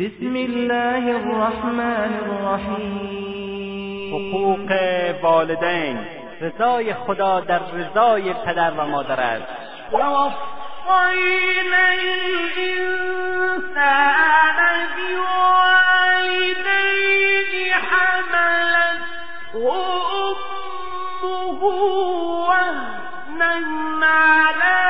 بسم الله الرحمن الرحیم حقوق والدین. رضای خدا در رضای پدر و مادر است. ووصينا الإنسان بوالديه حملته أمه وهنا على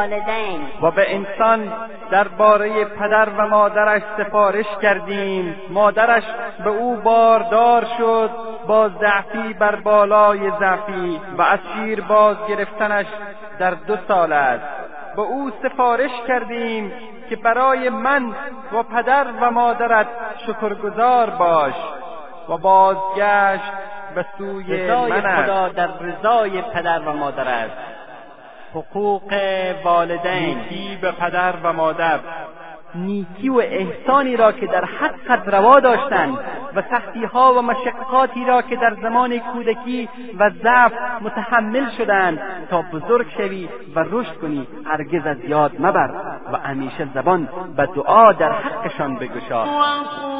والدین. و به انسان درباره پدر و مادرش سفارش کردیم. مادرش به او باردار شد با ضعفی بر بالای ضعفی و از شیر باز گرفتنش در دو سال است. به او سفارش کردیم که برای من و پدر و مادرت شکرگزار باش و بازگشت به سوی رضای من. خدا در رضای پدر و مادر است حقوق والدین. نیکی به پدر و مادر. نیکی و احسانی را که در حقت روا داشتند و سختیها و مشقاتی را که در زمان کودکی و ضعف متحمل شدند تا بزرگ شوی و رشد کنی هرگز از یاد مبر و همیشه زبان به دعا در حقشان بگشا. رب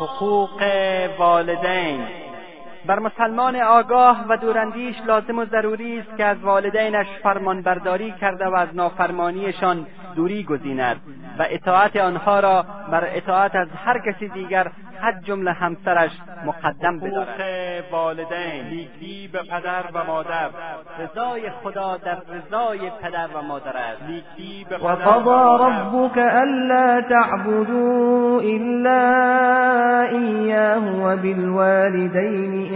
حقوق والدين. بر مسلمان آگاه و دوراندیش لازم و ضروری است که از والدینش فرمانبرداری کرده و از نافرمانیشان دوری گزیند و اطاعت آنها را بر اطاعت از هر کسی دیگر حد جمله همسرش مقدم بدارد. حقوق والدین نیکی به پدر و مادر. رضای خدا در رضای پدر و مادر است. نیکی به و وقضى مادر. ربك ألا تعبدوا إلا إياه وبالوالدين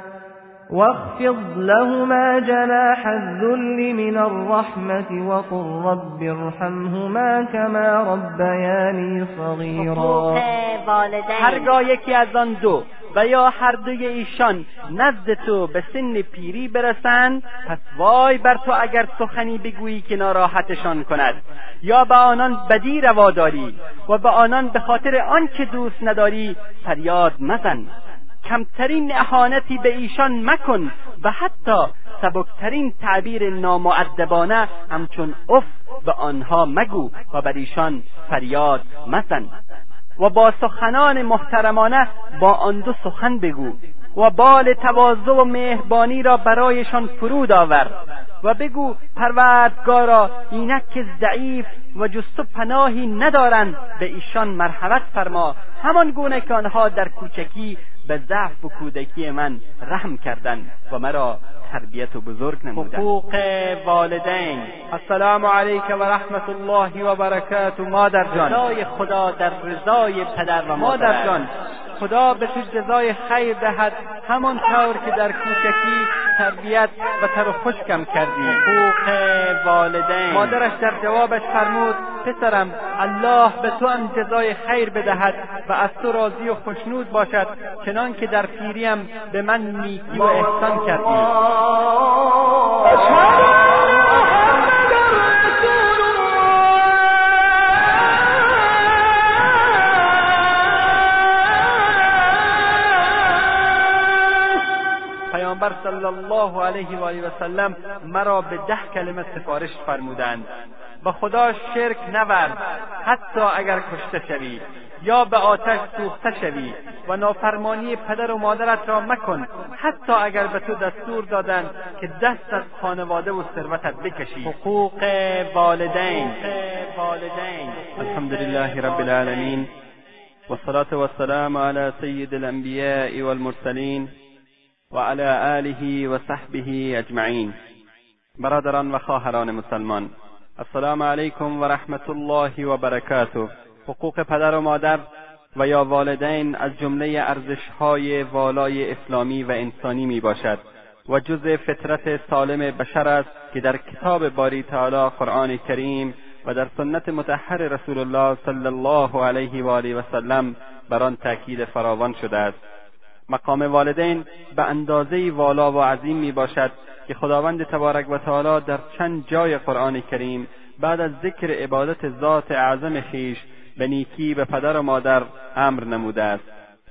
واخفض لهما جناح الذل من الرحمة وقل رب ارحمهما كما ربياني صغيرا. هرگاه یکی از آن دو و یا هر دوی ایشان نزد تو به سن پیری برسند پس وای بر تو اگر سخنی بگویی که ناراحتشان کند. یا به آنان بدی روا داری و به آنان به خاطر آنچه دوست نداری فریاد مزن. کمترین اهانتی به ایشان مکن و حتی سبکترین تعبیر نامؤدبانه همچون اف به آنها مگو و بر ایشان فریاد مزن. و با سخنان محترمانه با آن دو سخن بگو و بال تواضع و مهربانی را برایشان فرود آور و بگو پروردگارا اینک که ضعیف و جست و پناهی ندارند به ایشان مرحمت فرما. همان گونه که آنها در کوچکی به ضعف و کودکی من رحم کردند و مرا تربیت و بزرگ نمودند حقوق والدین. السلام علیک و رحمت الله و برکاته مادر جان. رضای خدا در رضای پدر و مادر. جان. خدا به تو جزای خیر دهد. همان طور که در کوچکی تربیت و تر و خشکم کردی. حقوق والدین. مادرش در جوابش فرمود پسرم الله به تو هم جزای خیر بدهد و از تو راضی و خوشنود باشد چنان که در پیریم به من نیکی و احسان کردی. پیامبر صلی الله علیه و آله و سلم مرا به ده کلمه سفارش فرمودند. به خدا شرک نورد حتی اگر کشته شوی. یا به آتش سوخته شوی و نافرمانی پدر و مادرت را مکن حتی اگر به تو دستور دادند که دست از خانواده و ثروتت بکشی. حقوق والدین. والدین الحمد لله رب العالمین والصلاة والسلام على سيد الأنبياء والمرسلين وعلى آله وصحبه أجمعين برادران و خواهران مسلمان السلام علیکم و رحمت الله و برکاته. حقوق پدر و مادر و یا والدین از جمله ارزشهای والای اسلامی و انسانی می باشد و جز فطرت سالم بشر است که در کتاب باری تعالی قرآن کریم و در سنت متحر رسول الله صلی الله علیه و آله و سلم بر آن تاکید فراوان شده است. مقام والدین به اندازه والا و عظیم می باشد که خداوند تبارک و تعالی در چند جای قرآن کریم بعد از ذکر عبادت ذات اعظم خویش به نیکی به پدر و مادر امر نموده است.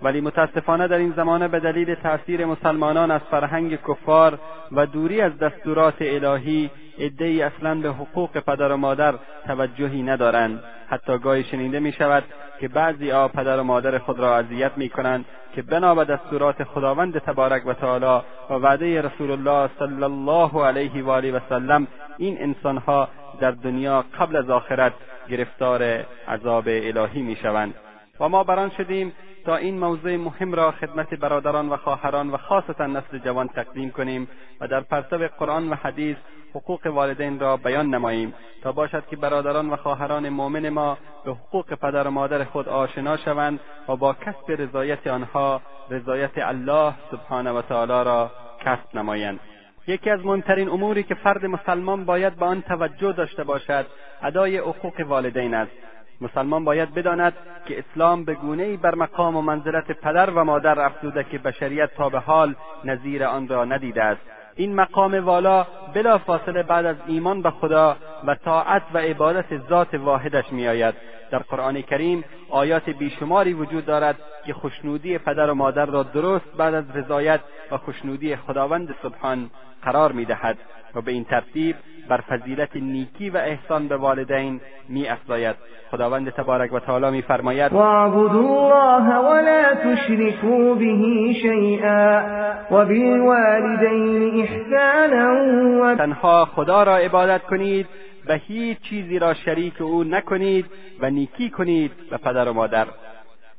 ولی متاسفانه در این زمانه به دلیل تأثیر مسلمانان از فرهنگ کفار و دوری از دستورات الهی عدهای اصلا به حقوق پدر و مادر توجهی ندارند. حتی گاهی شنیده می شود که بعضی آ پدر و مادر خود را اذیت می کنند که بنا به دستورات خداوند تبارک و تعالی و وعده رسول الله صلی الله علیه و آله و سلم این انسانها در دنیا قبل از آخرت گرفتار عذاب الهی می شوند و ما بران شدیم تا این موضوع مهم را خدمت برادران و خواهران و خاصتا نسل جوان تقدیم کنیم و در پرتو قرآن و حدیث حقوق والدین را بیان نماییم تا باشد که برادران و خواهران مؤمن ما به حقوق پدر و مادر خود آشنا شوند و با کسب رضایت آنها رضایت الله سبحانه و تعالی را کسب نمایند. یکی از مهمترین اموری که فرد مسلمان باید به آن توجه داشته باشد ادای حقوق والدین است. مسلمان باید بداند که اسلام به گونه بر مقام و منزلت پدر و مادر افزوده که بشریت تا به حال نظیر آن را ندیده است. این مقام والا بلا فاصله بعد از ایمان به خدا و طاعت و عبادت ذات واحدش میآید. در قرآن کریم آیات بیشماری وجود دارد که خوشنودی پدر و مادر را درست بعد از رضایت و خوشنودی خداوند سبحان قرار می‌دهد و به این ترتیب بر فضیلت نیکی و احسان به والدین می افزاید. خداوند تبارک و تعالی میفرماید واعبدوا الله ولا تشركوا به شیئا وبالوالدین احسانا و تنها خدا را عبادت کنید و هیچ چیزی را شریک او نکنید و نیکی کنید به پدر و مادر.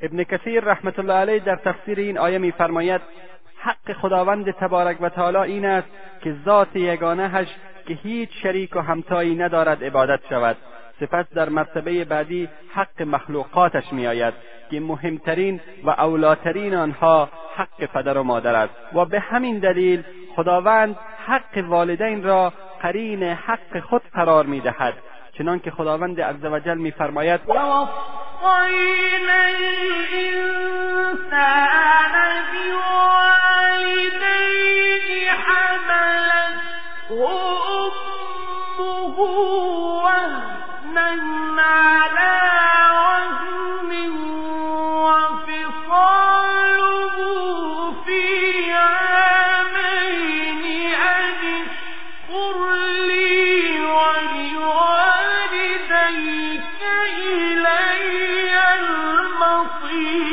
ابن کثیر رحمت الله علیه در تفسیر این آیه میفرماید حق خداوند تبارک و تعالی این است که ذات یگانهش که هیچ شریک و همتایی ندارد عبادت شود. سپس در مرتبه بعدی حق مخلوقاتش میآید که مهمترین و اولاترین آنها حق پدر و مادر است. و به همین دلیل خداوند حق والدین را قرین حق خود قرار می‌دهد. چنانکه خداوند عزوجل میفرماید ووصينا الإنسان بوالديه حملته أمه وهنا على وهن وفصاله في عامين أن لي ولوالديك إلي المصير.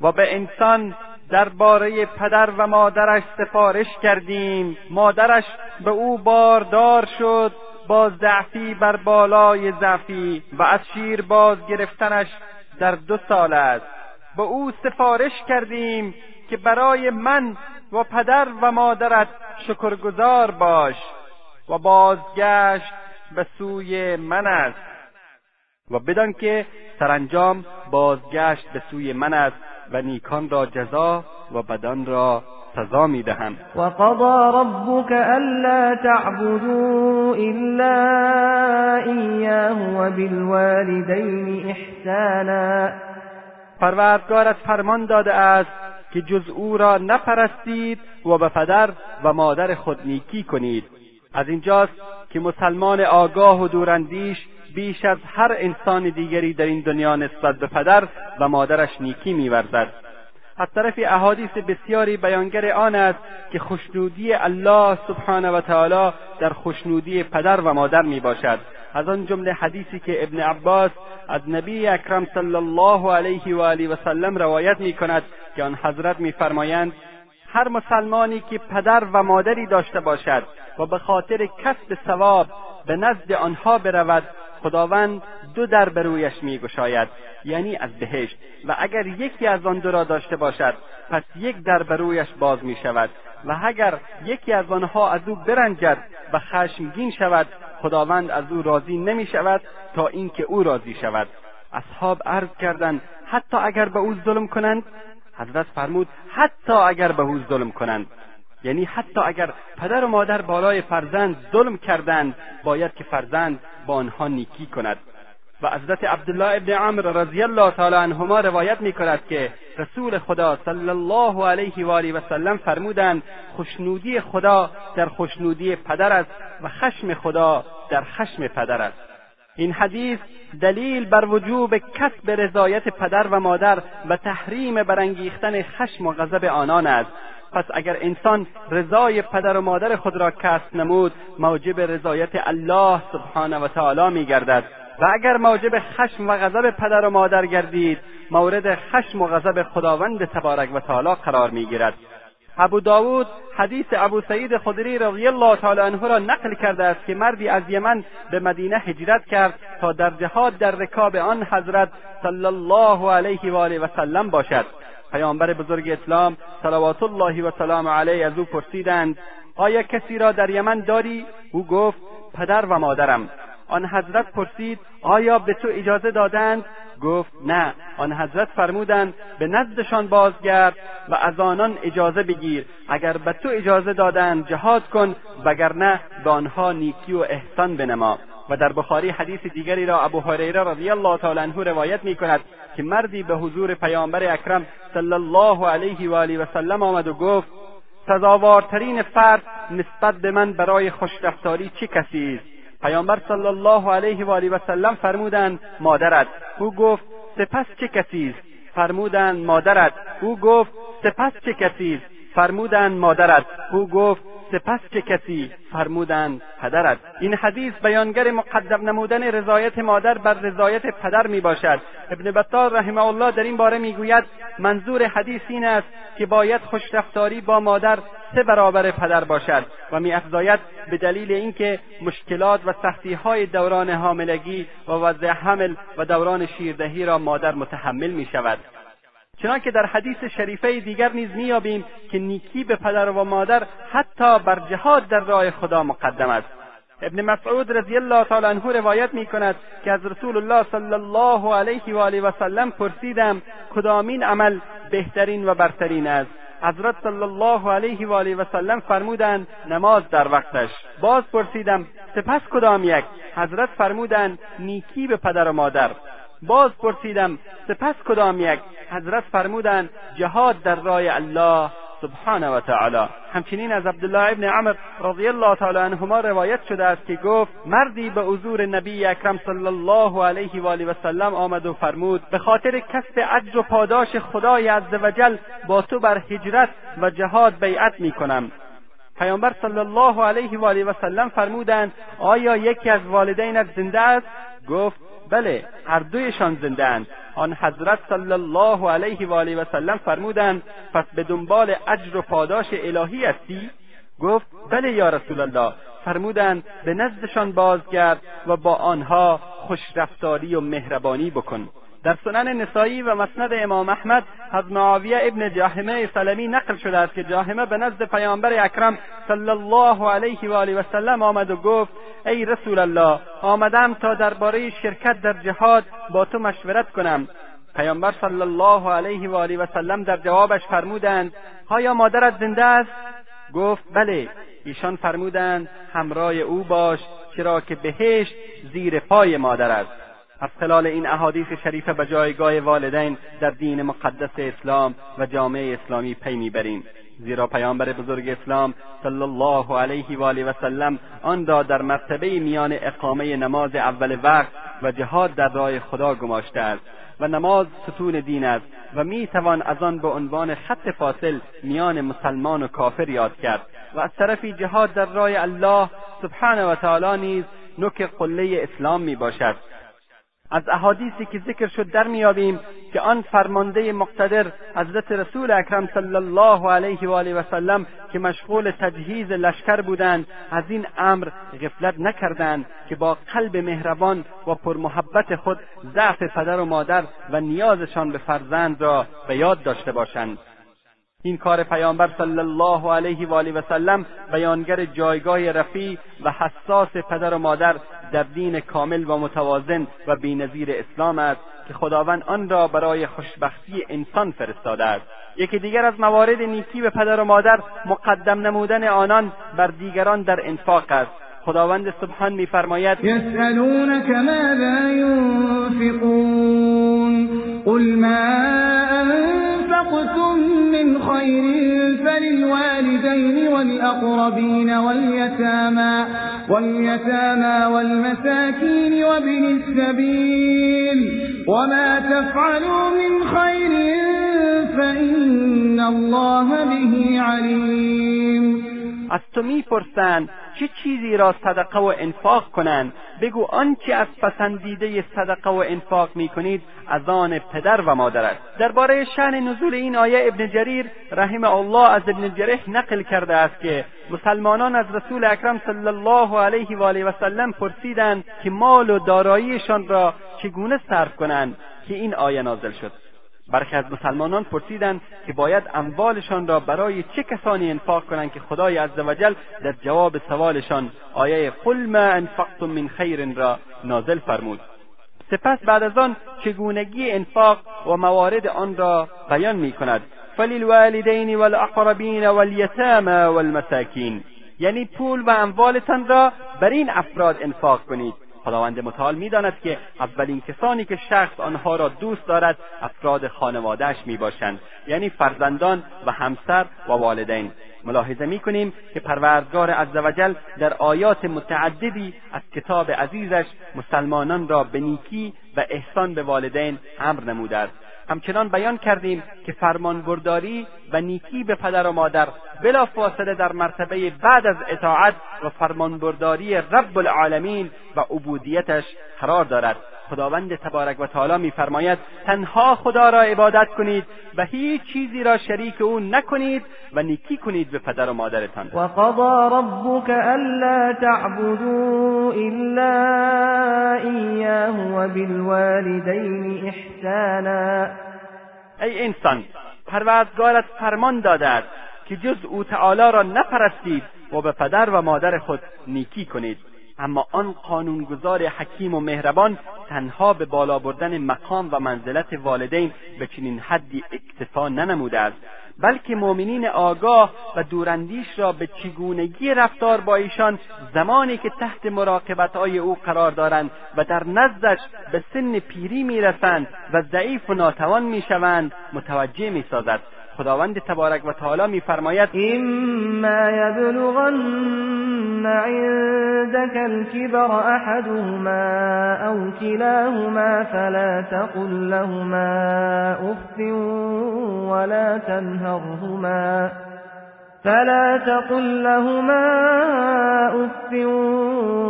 و به انسان درباره پدر و مادرش سفارش کردیم. مادرش به او باردار شد با ضعفی بر بالای ضعفی و از شیر باز گرفتنش در دو سال است. به او سفارش کردیم که برای من و پدر و مادرت شکرگزار باش و بازگشت به سوی من است. و بدان که سرانجام بازگشت به سوی من است. و نیکان را جزا و بدان را سزا می‌دهم وقضى ربك ألا تعبدوا إلا إياه وبالوالدين إحسانا. پروردگارت فرمان داده است که جز او را نپرستید و به پدر و مادر خود نیکی کنید. از اینجاست که مسلمان آگاه و دوراندیش بیش از هر انسان دیگری در این دنیا نسبت به پدر و مادرش نیکی میورزد. از طرف احادیث بسیاری بیانگر آن است که خوشنودی الله سبحانه و تعالی در خوشنودی پدر و مادر می باشد از آن جمله حدیثی که ابن عباس از نبی اکرم صلی الله علیه و آله و سلم روایت می کند که آن حضرت میفرمایند هر مسلمانی که پدر و مادری داشته باشد و به خاطر کسب ثواب به نزد آنها برود خداوند دو در به رویش میگشاید یعنی از بهشت. و اگر یکی از آن دو را داشته باشد پس یک در به رویش باز می شود و اگر یکی از آنها از او برنجد و خشمگین شود خداوند از او راضی نمی شود تا اینکه او راضی شود. اصحاب عرض کردند حتی اگر به او ظلم کنند؟ حضرت فرمود حتی اگر به او ظلم کنند. یعنی حتی اگر پدر و مادر بالای فرزند ظلم کردند باید که فرزند با آنها نیکی کند. و حضرت عبدالله ابن عمر رضی الله تعالی عنهما روایت می کند که رسول خدا صلی الله علیه و آله و سلم فرمودند خوشنودی خدا در خوشنودی پدر است و خشم خدا در خشم پدر است. این حدیث دلیل بر وجوب کسب رضایت پدر و مادر و تحریم برانگیختن خشم و غضب آنان است. پس اگر انسان رضای پدر و مادر خود را کسب نمود موجب رضایت الله سبحانه و تعالی میگردد. و اگر موجب خشم و غضب پدر و مادر گردید مورد خشم و غضب خداوند تبارک و تعالی قرار می‌گیرد. ابو داود حدیث ابو سعید خدری رضی الله تعالی عنه را نقل کرده است که مردی از یمن به مدینه هجرت کرد تا در جهاد در رکاب آن حضرت صلی الله علیه و آله و سلم باشد. پیامبر بزرگ اسلام صلوات الله و سلام علیه از او پرسیدند آیا کسی را در یمن داری؟ او گفت پدر و مادرم. آن حضرت پرسید آیا به تو اجازه دادند؟ گفت نه. آن حضرت فرمودند به نزدشان بازگرد و از آنان اجازه بگیر. اگر به تو اجازه دادند جهاد کن وگرنه به آنها نیکی و احسان بنما. و در بخاری حدیث دیگری را ابو هریره رضی الله تعالی عنه روایت می کند که مردی به حضور پیامبر اکرم صلی الله علیه و آله و سلم آمد و گفت سزاوارترین فرد نسبت به من برای خوشرفتاری چه کسی است؟ پیامبر صلی الله علیه و آله و سلم فرمودند مادرت. او گفت سپس چه کسی است؟ فرمودند مادرت. او گفت سپس چه کسی است؟ فرمودند مادرت. او گفت سپس چه کسی فرمودند پدرت این حدیث بیانگر مقدم نمودن رضایت مادر بر رضایت پدر می باشد ابن بطال رحمه الله در این باره می‌گوید منظور حدیث این است که باید خوشرفتاری با مادر سه برابر پدر باشد و میافزاید به دلیل اینکه مشکلات و سختی های دوران حاملگی و وضع حمل و دوران شیردهی را مادر متحمل می شود چنانکه در حدیث شریفه دیگر نیز مییابیم که نیکی به پدر و مادر حتی بر جهاد در راه خدا مقدم است. ابن مسعود رضی الله تعالی عنه روایت می کند که از رسول الله صلی الله علیه و آله و سلم پرسیدم کدامین عمل بهترین و برترین است؟ حضرت صلی الله علیه و آله و سلم فرمودند نماز در وقتش. باز پرسیدم سپس کدام یک؟ حضرت فرمودند نیکی به پدر و مادر. باز پرسیدم سپس کدام یک؟ حضرت فرمودند جهاد در راه الله سبحانه و تعالی. همچنین از عبدالله ابن عمر رضی الله تعالی عنهما روایت شده است که گفت مردی به حضور نبی اکرم صلی الله علیه و آله و سلم آمد و فرمود به خاطر کسب اجر و پاداش خدای عزوجل با تو بر هجرت و جهاد بیعت می کنم. پیامبر صلی الله علیه و آله و سلم فرمودند آیا یکی از والدینت زنده است؟ گفت بله هر دویشان زنده اند آن حضرت صلی الله علیه و آله و سلم فرمودند پس به دنبال اجر و پاداش الهی هستی؟ گفت بله یا رسول الله فرمودند به نزدشان بازگرد و با آنها خوشرفتاری و مهربانی بکن. در سنن نسایی و مسند امام احمد از معاویه ابن جاهمه سلمی نقل شده است که جاهمه به نزد پیامبر اکرم صلی الله علیه و آله و سلم آمد و گفت ای رسول الله آمدم تا درباره شرکت در جهاد با تو مشورت کنم. پیامبر صلی الله علیه و آله و سلم در جوابش فرمودند آیا مادرت زنده است؟ گفت بله. ایشان فرمودند همراه او باش چرا که بهشت زیر پای مادر است. از خلال این احادیث شریفه به جایگاه والدین در دین مقدس اسلام و جامعه اسلامی پی می‌بریم. زیرا پیامبر بزرگ اسلام صلی الله علیه و آله و سلم آن را در مرتبه میان اقامه نماز اول وقت و جهاد در راه خدا گماشته است و نماز ستون دین است و می توان از آن به عنوان خط فاصل میان مسلمان و کافر یاد کرد و از طرفی جهاد در راه الله سبحانه و تعالی نیز نوک قله اسلام می باشد از احادیثی که ذکر شد در میابیم که آن فرمانده مقتدر حضرت رسول اکرم صلی الله علیه و آله و سلم که مشغول تجهیز لشکر بودند از این امر غفلت نکردند که با قلب مهربان و پرمحبت خود ضعف پدر و مادر و نیازشان به فرزند را به یاد داشته باشند. این کار پیامبر صلی الله علیه و آله و سلم بیانگر جایگاه رفیع و حساس پدر و مادر در دین کامل و متوازن و بینظیر اسلام است که خداوند آن را برای خوشبختی انسان فرستاده است. یکی دیگر از موارد نیکی به پدر و مادر مقدم نمودن آنان بر دیگران در انفاق است. خداوند سبحان میفرماید یسألونک ماذا ینفقون قل ما أنفقتم من خير فللوالدين والأقربين واليتامى, واليتامى والمساكين وابن السبيل وما تفعلوا من خير فإن الله به عليم از تو می‌پرسند چه چیزی را صدقه و انفاق کنند؟ بگو آنچه از پسندیده صدقه و انفاق می‌کنید از آن پدر و مادر است. درباره شأن نزول این آیه ابن جریر رحمه الله از ابن جریح نقل کرده است که مسلمانان از رسول اکرم صلی الله علیه و آله و سلم پرسیدند که مال و داراییشان را چگونه صرف کنند که این آیه نازل شد. برخی از مسلمانان پرسیدند که باید اموالشان را برای چه کسانی انفاق کنند که خدای عزوجل در جواب سوالشان آیه قل ما انفقتم من خیر را نازل فرمود. سپس بعد از آن چگونگی انفاق و موارد آن را بیان می کند. فللوالدین والاقربین والیتامى والمساکین. یعنی پول و اموالتان را بر این افراد انفاق کنید. خداوند متعال می‌داند که اولین کسانی که شخص آنها را دوست دارد افراد خانوادهش می‌باشند. یعنی فرزندان و همسر و والدین. ملاحظه می‌کنیم که پروردگار عزوجل در آیات متعددی از کتاب عزیزش مسلمانان را به نیکی و احسان به والدین امر نموده است. همچنان بیان کردیم که فرمانبرداری و نیکی به پدر و مادر بلا فاصله در مرتبه بعد از اطاعت و فرمانبرداری رب العالمین و عبودیتش قرار دارد. خداوند تبارک و تعالی میفرماید تنها خدا را عبادت کنید و هیچ چیزی را شریک او نکنید و نیکی کنید به پدر و مادرتان. و قضا ربک الا تعبدوا الا ایاه و بالوالدین احسانا. ای انسان پروردگارت فرمان داده است که جز او تعالی را نپرستید و به پدر و مادر خود نیکی کنید. اما آن قانونگذار حکیم و مهربان تنها به بالا بردن مقام و منزلت والدین به چنین حدی اکتفا ننموده است بلکه مؤمنین آگاه و دوراندیش را به چگونگی رفتار با ایشان زمانی که تحت مراقبتهای او قرار دارند و در نزدش به سن پیری می‌رسند و ضعیف و ناتوان می‌شوند متوجه می‌سازد. خداوند تبارک و تعالی میفرماید اما یبلغن عندك الكبر احدهما او كلاهما فلا تقل لهما اف ولا تنهرهما فلا تقل لهما اف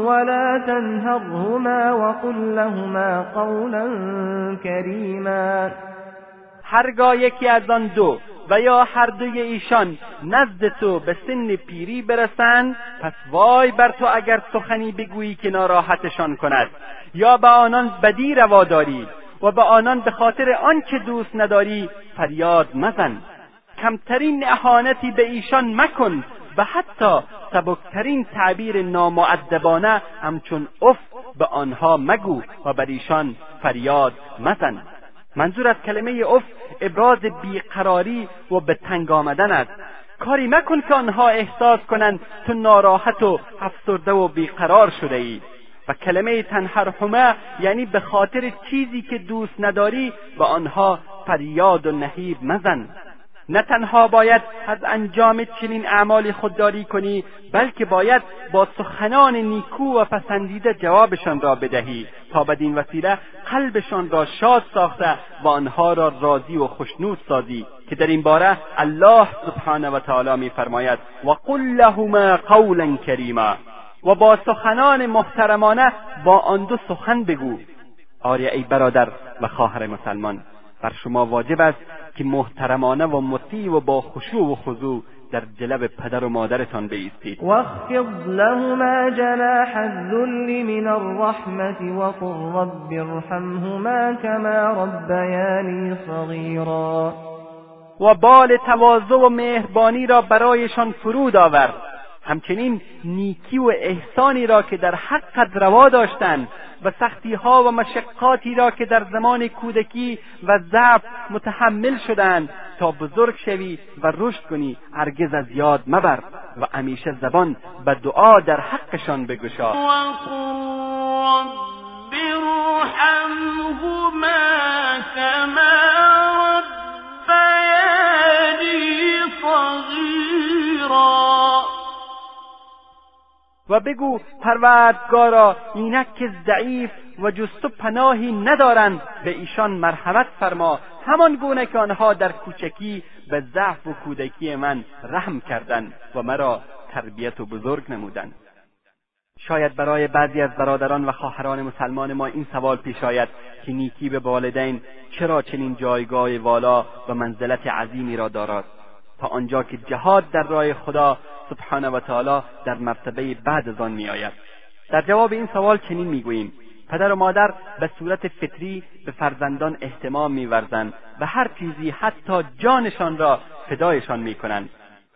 ولا تنهرهما وقل لهما قولا كريما هرگاه یکی از آن دو و یا هر دوی ایشان نزد تو به سن پیری برسند پس وای بر تو اگر سخنی بگویی که ناراحتشان کند. یا به آنان بدی روا داری و به آنان به خاطر آنچه دوست نداری فریاد مزن. کمترین اهانتی به ایشان مکن و حتی سبکترین تعبیر نامعدبانه همچون اف به آنها مگو و بر ایشان فریاد مزن. منظور از کلمه اف ابراز بیقراری و به تنگ آمدن است. کاری مکن که آنها احساس کنند تو ناراحت و افسرده و بیقرار شده ای. و کلمه تنهرهمه یعنی به خاطر چیزی که دوست نداری به آنها فریاد و نهیب مزن. نه تنها باید از انجام چنین اعمالی خودداری کنی بلکه باید با سخنان نیکو و پسندیده جوابشان را بدهی تا بدین وسیله قلبشان را شاد ساخته و آنها را راضی و خوشنود سازی که در این باره الله سبحانه و تعالی میفرماید و قل لهما قولا کریما و با سخنان محترمانه با آن دو سخن بگو آری ای برادر و خواهر مسلمان بر شما واجب است که محترمانه و مطیع و با خشوع و خضوع در جلب پدر و مادرتان بایستید واخفض لهما جناح الذل من الرحمة وقل رب ارحمهما كما ربياني صغيرا. و بال تواضع و مهربانی را برایشان فرود آور همچنین نیکی و احسانی را که در حقت روا داشتند و سختیها و مشقاتی را که در زمان کودکی و ضعف متحمل شدند تا بزرگ شوی و رشد کنی هرگز از یاد مبر و همیشه زبان به دعا در حقشان بگشا. و بگو پروردگارا اینک که ضعیف و جست و پناهی ندارند به ایشان مرحمت فرما. همان گونه که آنها در کوچکی به ضعف و کودکی من رحم کردند و مرا تربیت و بزرگ نمودند. شاید برای بعضی از برادران و خواهران مسلمان ما این سوال پیش آید که نیکی به والدین چرا چنین جایگاه والا و منزلت عظیمی را دارد. تا آنجا که جهاد در راه خدا سبحانه و تعالی در مرتبه بعد از آن میآید. در جواب این سوال چنین می‌گوییم. پدر و مادر به صورت فطری به فرزندان احتمام میورزند و هر چیزی حتی جانشان را فدایشان می‌کنند.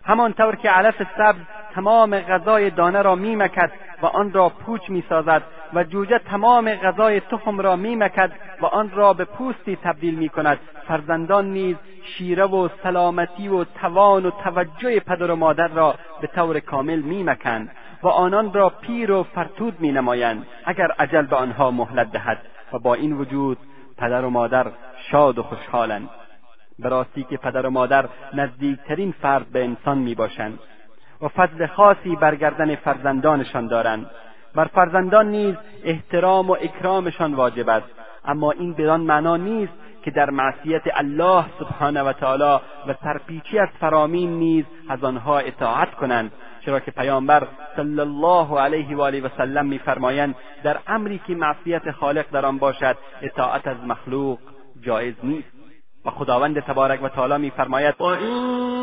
همانطور که علف سبز تمام غذای دانه را میمکد و آن را پوچ می‌سازد و جوجه تمام غذای تخم را میمکد و آن را به پوستی تبدیل می‌کند. فرزندان نیز شیره و سلامتی و توان و توجه پدر و مادر را به طور کامل میمکند و آنان را پیر و فرتود مینمایند. اگر عجل به آنها مهلت دهد و با این وجود پدر و مادر شاد و خوشحالند. به راستی که پدر و مادر نزدیکترین فرد به انسان می باشند و فضل خاصی برگردن فرزندانشان دارند. بر فرزندان نیز احترام و اکرامشان واجب است. اما این بدان معنا نیست که در معصیت الله سبحانه و تعالی و سرپیچی از فرامین نیز از آنها اطاعت کنند. چرا که پیامبر صلی الله علیه و آله و سلم میفرمایند در امری که معصیت خالق در آن باشد اطاعت از مخلوق جایز نیست. و خداوند تبارک و تعالی میفرماید و این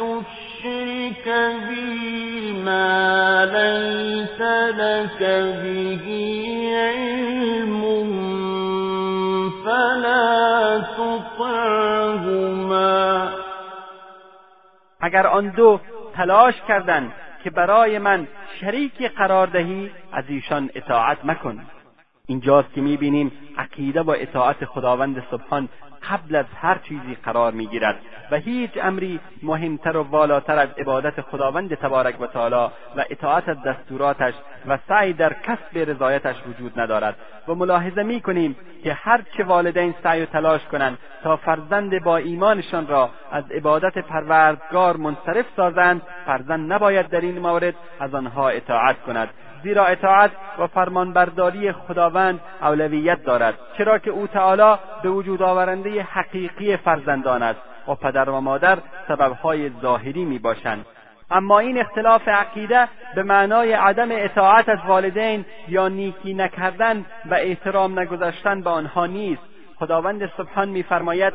لتشرك بی ما لیس لك به علم فلا تطعهما اگر آن دو تلاش کردند که برای من شریکی قرار دهی از ایشان اطاعت مکن. اینجاست که می‌بینیم عقیده و اطاعت خداوند سبحان قبل از هر چیزی قرار می‌گیرد و هیچ امری مهمتر و والاتر از عبادت خداوند تبارک و تعالی و اطاعت از دستوراتش و سعی در کسب رضایتش وجود ندارد. و ملاحظه می‌کنیم که هر چه والدین سعی و تلاش کنند تا فرزند با ایمانشان را از عبادت پروردگار منصرف سازند فرزند نباید در این مورد از آنها اطاعت کند. زیرا اطاعت و فرمانبرداری خداوند اولویت دارد چرا که او تعالی به وجود آورنده حقیقی فرزندان است و پدر و مادر سببهای ظاهری می باشند اما این اختلاف عقیده به معنای عدم اطاعت از والدین یا نیکی نکردن و احترام نگذاشتن به آنها نیست. خداوند سبحان میفرماید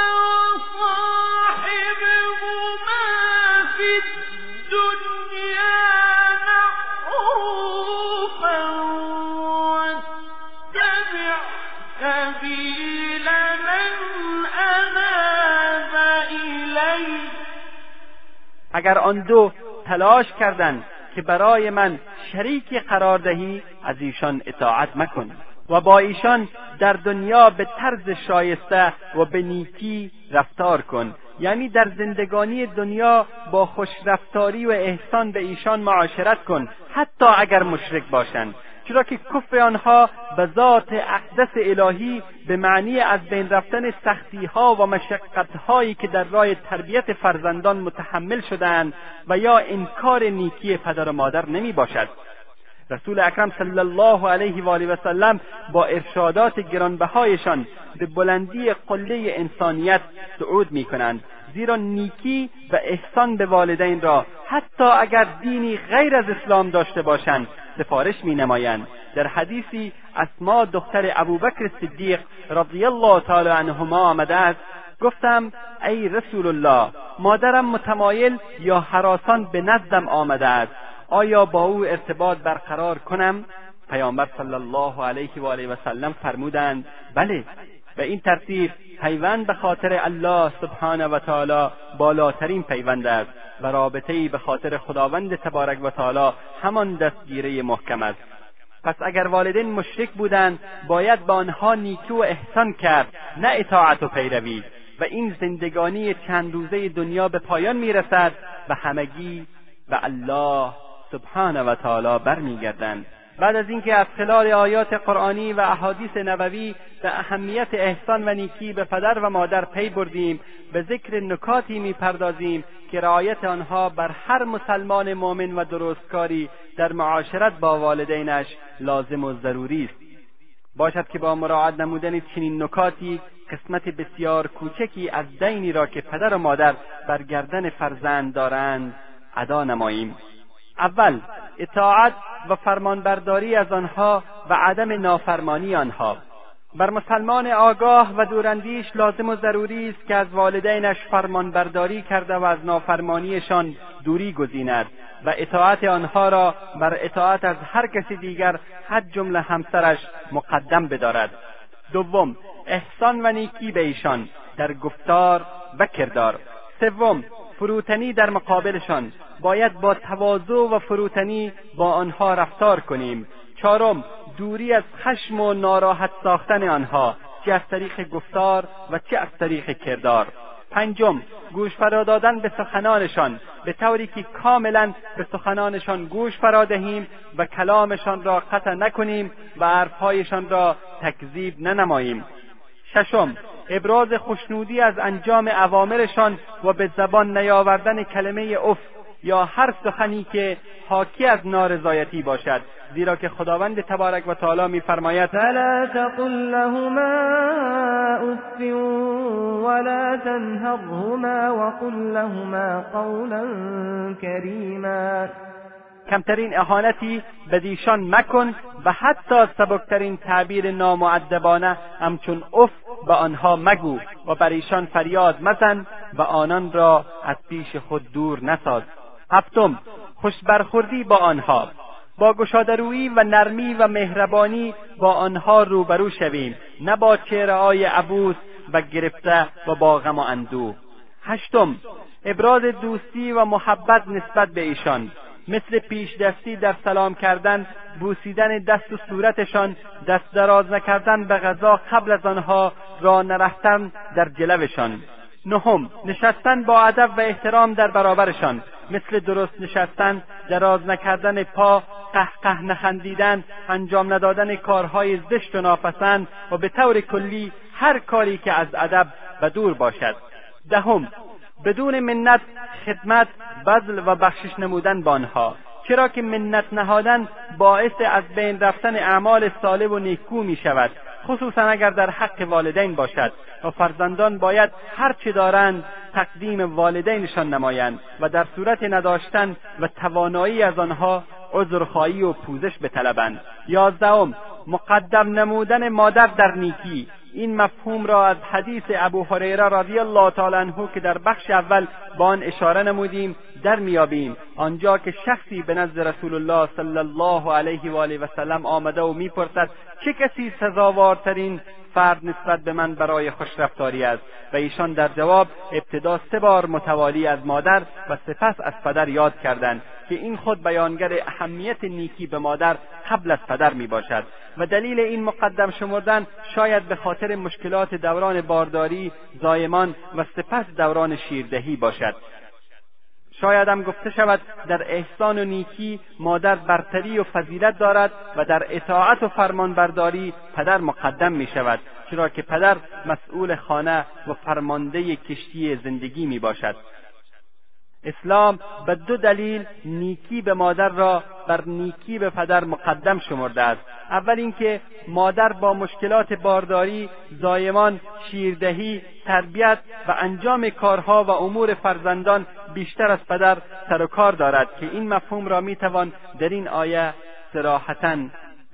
اگر آن دو تلاش کردند که برای من شریکی قرار دهی از ایشان اطاعت مکن. و با ایشان در دنیا به طرز شایسته و به نیکی رفتار کن. یعنی در زندگانی دنیا با خوشرفتاری و احسان به ایشان معاشرت کن حتی اگر مشرک باشند. چرا که کفر آنها به ذات اقدس الهی به معنی از بین رفتن سختیها و مشقتهایی که در راه تربیت فرزندان متحمل شدند و یا انکار نیکی پدر و مادر نمی باشد رسول اکرم صلی الله علیه و آله و سلم با ارشادات گرانبهایشان به بلندی قله انسانیت صعود می کنند زیرا نیکی و احسان به والدین را حتی اگر دینی غیر از اسلام داشته باشند سفارش می نمایند در حدیثی اسما دختر ابوبکر صدیق رضی الله تعالی عنهما آمده است. گفتم ای رسول الله مادرم متمایل یا حراسان به نزدم آمده است. آیا با او ارتباط برقرار کنم؟ پیامبر صلی الله علیه و آله و سلم فرمودند بله. به این ترتیب پیوند به خاطر الله سبحانه و تعالی بالاترین پیوند است و رابطه به خاطر خداوند تبارک و تعالی همان دستگیره محکم است. پس اگر والدین مشرک بودند باید به آنها نیکی و احسان کرد نه اطاعت و پیروی. و این زندگانی چند روزه دنیا به پایان می‌رسد و همگی و الله سبحانه و تعالی برمیگردند. بعد از اینکه از خلال آیات قرآنی و احادیث نبوی به اهمیت احسان و نیکی به پدر و مادر پی بردیم به ذکر نکاتی می‌پردازیم که رعایت آنها بر هر مسلمان مؤمن و درستکاری در معاشرت با والدینش لازم و ضروری است. باشد که با مراعات نمودن چنین نکاتی قسمت بسیار کوچکی از دینی را که پدر و مادر بر گردن فرزند دارند ادا نماییم. اول اطاعت و فرمانبرداری از آنها و عدم نافرمانی آنها. بر مسلمان آگاه و دوراندیش لازم و ضروری است که از والدینش فرمانبرداری کرده و از نافرمانیشان دوری گزیند و اطاعت آنها را بر اطاعت از هر کسی دیگر حد جمله همسرش مقدم بدارد. دوم احسان و نیکی به ایشان در گفتار و کردار. سوم فروتنی در مقابلشان. باید با تواضع و فروتنی با آنها رفتار کنیم. چهارم دوری از خشم و ناراحت ساختن آنها. چه از طریق گفتار و چه از طریق کردار. پنجم گوش فرا دادن به سخنانشان. به طوری که کاملا به سخنانشان گوش فرا دهیم و کلامشان را قطع نکنیم و حرفهایشان را تکذیب ننماییم. ششم ابراز خوشنودی از انجام اوامرشان و به زبان نیاوردن کلمه اف یا هر سخنی که حاکی از نارضایتی باشد. زیرا که خداوند تبارک و تعالی میفرماید فلا تقل لهما اف ولا تنهرهما وقل لهما قولا کریما. کمترین اهانتی به دیشان مکن و حتی سبکترین تعبیر نامعدبانه همچون اف به آنها مگو و بر ایشان فریاد مزن و آنان را از پیش خود دور نساز. هفتم خوش برخوردی با آنها. با گشادرویی و نرمی و مهربانی با آنها روبرو شویم نه با چهرههای عبوس و گرفته و با غم و اندوه. هشتم ابراز دوستی و محبت نسبت به ایشان. مثل پیش دستی در سلام کردن بوسیدن دست و صورتشان دست دراز نکردن به غذا قبل از آنها را نرفتن در جلوشان. نهم نشستن با ادب و احترام در برابرشان. مثل درست نشستن دراز نکردن پا قهقه نخندیدن انجام ندادن کارهای زشت و ناپسند و به طور کلی هر کاری که از ادب و دور باشد. دهم بدون منت خدمت بذل و بخشش نمودن با آنها چرا که منت نهادن باعث از بین رفتن اعمال صالح و نیکو می شود خصوصا اگر در حق والدین باشد و فرزندان باید هر چه دارند تقدیم والدینشان نمایند و در صورت نداشتن و توانایی از آنها عذرخواهی و پوزش بطلبند. یازدهم مقدم نمودن مادر در نیکی. این مفهوم را از حدیث ابو هریره رضی الله تعالی عنه که در بخش اول با آن اشاره نمودیم در میابیم. آنجا که شخصی به نزد رسول الله صلی الله علیه و آله و سلم آمده و می‌پرسد چه کسی سزاوارترین فرد نسبت به من برای خوشرفتاری است. و ایشان در جواب ابتدا سه بار متوالی از مادر و سپس از پدر یاد کردند که این خود بیانگر اهمیت نیکی به مادر قبل از پدر می باشد و دلیل این مقدم شمردن شاید به خاطر مشکلات دوران بارداری زایمان و سپس دوران شیردهی باشد. شاید هم گفته شود در احسان و نیکی مادر برتری و فضیلت دارد و در اطاعت و فرمانبرداری پدر مقدم می شود چرا که پدر مسئول خانه و فرمانده کشتی زندگی می باشد. اسلام به دو دلیل نیکی به مادر را بر نیکی به پدر مقدم شمرده است. اول اینکه مادر با مشکلات بارداری زایمان شیردهی تربیت و انجام کارها و امور فرزندان بیشتر از پدر سر و کار دارد که این مفهوم را می‌توان در این آیه صراحتا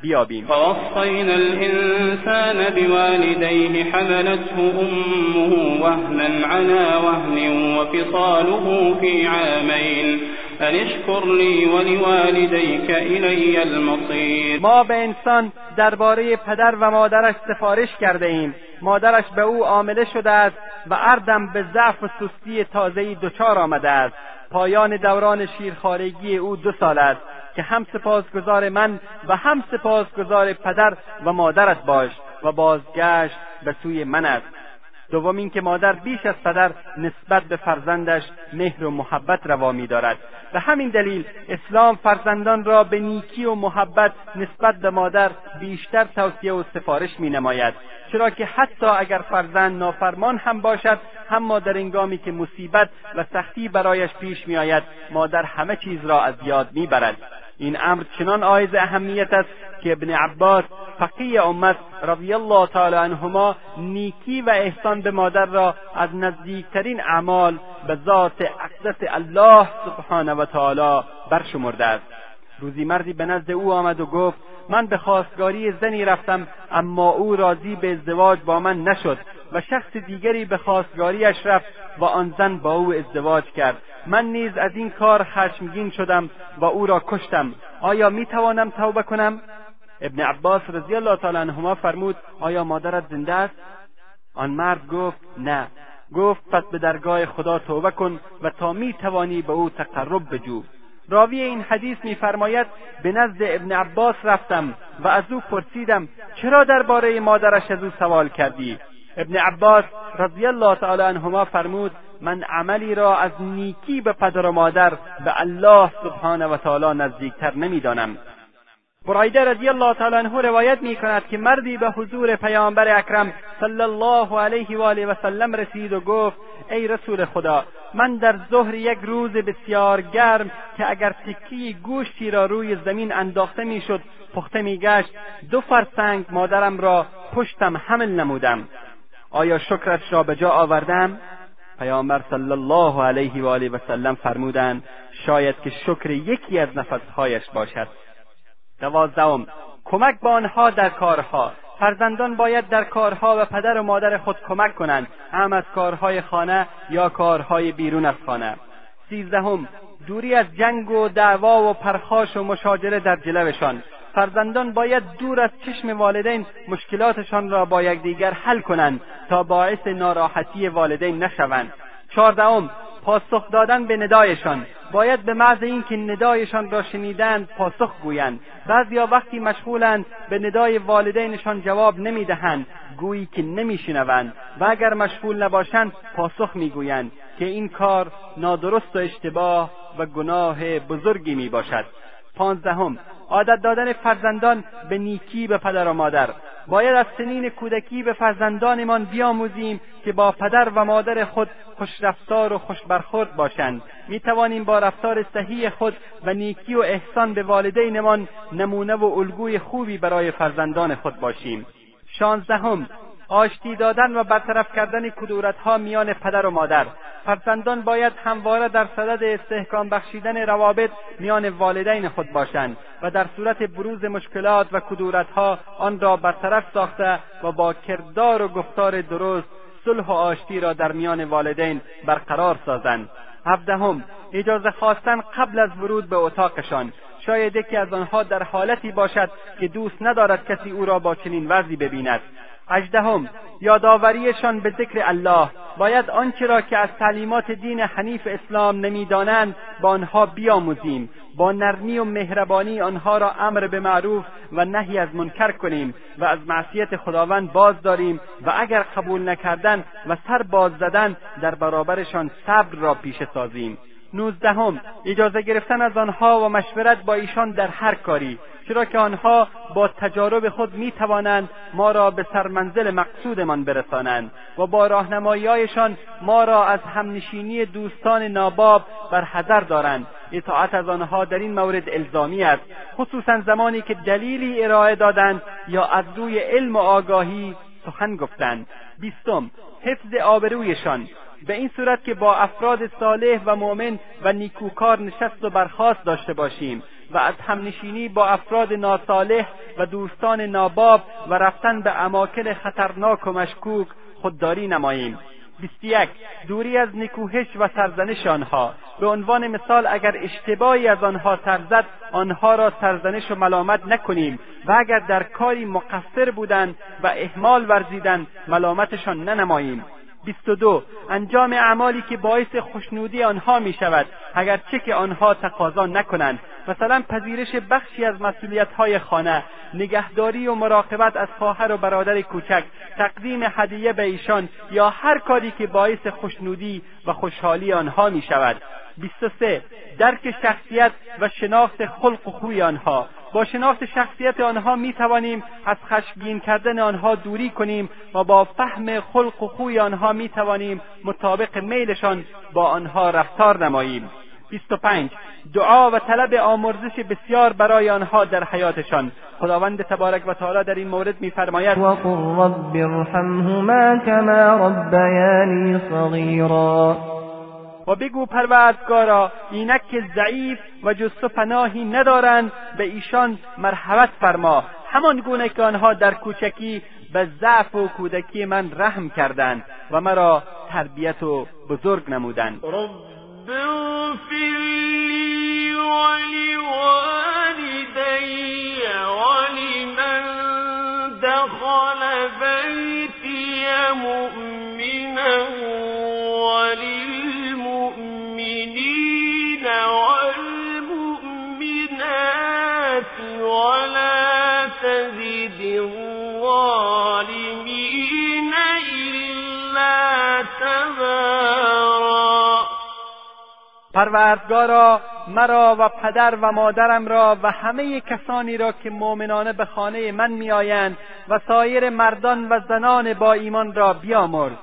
بیابیم. ووصينا الإنسان بوالديه حملته أمه وهنا على وهن وفصاله في عامين. أن اشكر لي ولوالديك إلي المصير. ما به انسان درباره پدر و مادرش سفارش کرده ایم. مادرش به او عامله شده است و اردم به ضعف و سستی تازهای دچار آمده است. پایان دوران شیرخوارگی او دو سال است. که هم سپاسگزار من و هم سپاسگزار پدر و مادرت باش و بازگشت به سوی من است دوم اینکه مادر بیش از پدر نسبت به فرزندش مهر و محبت روا میدارد. به همین دلیل اسلام فرزندان را به نیکی و محبت نسبت به مادر بیشتر توصیه و سفارش می نماید چرا که حتی اگر فرزند نافرمان هم باشد اما در انگامی که مصیبت و سختی برایش پیش می آید مادر همه چیز را از یاد می‌برد. این امر چنان آیز اهمیت است که ابن عباس فقیه امت رضی الله تعالی عنهما نیکی و احسان به مادر را از نزدیکترین اعمال به ذات اقدس الله سبحانه و تعالی برشمرده است. روزی مردی به نزد او آمد و گفت من به خواستگاری زنی رفتم اما او راضی به ازدواج با من نشد. و شخص دیگری به خواستگاریش رفت و آن زن با او ازدواج کرد. من نیز از این کار خشمگین شدم و او را کشتم. آیا می توانم توبه کنم؟ ابن عباس رضی الله تعالی عنهما فرمود آیا مادرت زنده است؟ آن مرد گفت نه. گفت پس به درگاه خدا توبه کن و تا می توانی به او تقرب بجو. راوی این حدیث میفرماید به نزد ابن عباس رفتم و از او پرسیدم چرا درباره مادرش از او سوال کردی؟ ابن عباس رضی الله تعالی عنهما فرمود من عملی را از نیکی به پدر و مادر به الله سبحانه و تعالی نزدیکتر نمی‌دانم. برایده رضی الله تعالی عنه روایت می کند که مردی به حضور پیامبر اکرم صلی الله علیه و آله و سلم رسید و گفت ای رسول خدا من در ظهر یک روز بسیار گرم که اگر تکی گوشتی را روی زمین انداخته می‌شد پخته میگشت دو فرسنگ مادرم را پشتم حمل نمودم. آیا شکرش را به جا آوردم؟ پیامبر صلی الله علیه و آله و سلم فرمودند شاید که شکر یکی از نفسهایش باشد. دوازدهم کمک به آنها در کارها. فرزندان باید در کارها و پدر و مادر خود کمک کنند هم از کارهای خانه یا کارهای بیرون از خانه. سیزدهم دوری از جنگ و دعوا و پرخاش و مشاجره در جلوشان. فرزندان باید دور از چشم والدین مشکلاتشان را با یکدیگر حل کنند تا باعث ناراحتی والدین نشوند. چهاردهم پاسخ دادن به ندایشان. باید به محض اینکه ندایشان را شنیدند پاسخ گویند. بعضیا وقتی مشغولند به ندای والدینشان جواب نمی‌دهند. گویی که نمیشنوند. و اگر مشغول نباشند پاسخ می‌گویند که این کار نادرست و اشتباه و گناه بزرگی می‌باشد. پانزدهم. عادت دادن فرزندان به نیکی به پدر و مادر. باید از سنین کودکی به فرزندانمان بیاموزیم که با پدر و مادر خود خوشرفتار و خوشبرخورد باشند. می توانیم با رفتار صحیح خود و نیکی و احسان به والدینمان نمونه و الگوی خوبی برای فرزندان خود باشیم. شانزدهم. آشتی دادن و برطرف کردن کدورتها میان پدر و مادر. فرزندان باید همواره در صدد استحکام بخشیدن روابط میان والدین خود باشند و در صورت بروز مشکلات و کدورتها آن را برطرف ساخته و با کردار و گفتار درست صلح و آشتی را در میان والدین برقرار سازند. هفدهم اجازه خواستن قبل از ورود به اتاقشان. شاید یکی از آنها در حالتی باشد که دوست ندارد کسی او را با چنین وضعی ببیند. هجدهم یادآوریشان به ذکر الله. باید آنچه را که از تعلیمات دین حنیف اسلام نمی‌دانند با آنها بیاموزیم. با نرمی و مهربانی آنها را امر به معروف و نهی از منکر کنیم و از معصیت خداوند باز داریم و اگر قبول نکردن و سر باز زدن در برابرشان صبر را پیشه سازیم. نوزدهم اجازه گرفتن از آنها و مشورت با ایشان در هر کاری. چرا که آنها با تجارب خود می توانند ما را به سرمنزل مقصودمان برسانند و با راهنماییهایشان ما را از همنشینی دوستان ناباب بر حذر دارند. اطاعت از آنها در این مورد الزامی است خصوصا زمانی که دلیلی ارائه دادند یا از روی علم و آگاهی سخن گفتند. بیستم حفظ آبرویشان. به این صورت که با افراد صالح و مؤمن و نیکوکار نشست و برخاست داشته باشیم. و از همنشینی با افراد ناصالح و دوستان ناباب و رفتن به اماکن خطرناک و مشکوک خودداری نماییم. بیست یک دوری از نکوهش و سرزنش آنها. به عنوان مثال اگر اشتباهی از آنها سرزد آنها را سرزنش و ملامت نکنیم و اگر در کاری مقصر بودند و اهمال ورزیدند ملامتشان ننماییم. بیست و دو. انجام اعمالی که باعث خوشنودی آنها می شود اگرچه که آنها تقاضا نکنند. مثلا پذیرش بخشی از مسئولیتهای خانه نگهداری و مراقبت از خواهر و برادر کوچک تقدیم هدیه به ایشان یا هر کاری که باعث خوشنودی و خوشحالی آنها می شود. 23 درک شخصیت و شناخت خلق و خوی آنها. با شناخت شخصیت آنها می توانیم از خشمگین کردن آنها دوری کنیم و با فهم خلق و خوی آنها می توانیم مطابق میلشان با آنها رفتار نماییم. 25 دعا و طلب آمرزش بسیار برای آنها در حیاتشان. خداوند تبارک و تعالی در این مورد میفرماید وقل رب ارحمهما كما ربیانی صغیرا. و بگو پروردگارا اینک ضعیف و جز پناهی ندارند به ایشان مرحمت فرما. همان گونه که آنها در کوچکی به ضعف و کودکی من رحم کردند و مرا تربیت و بزرگ نمودند. دخل بيتي مؤمنا وللمؤمنين والمؤمنات ولا تزد الظالمين إلا تبارا پروردگارا مرا و پدر و مادرم را و همه کسانی را که مؤمنانه به خانه من میآیند و سایر مردان و زنان با ایمان را بیامرز.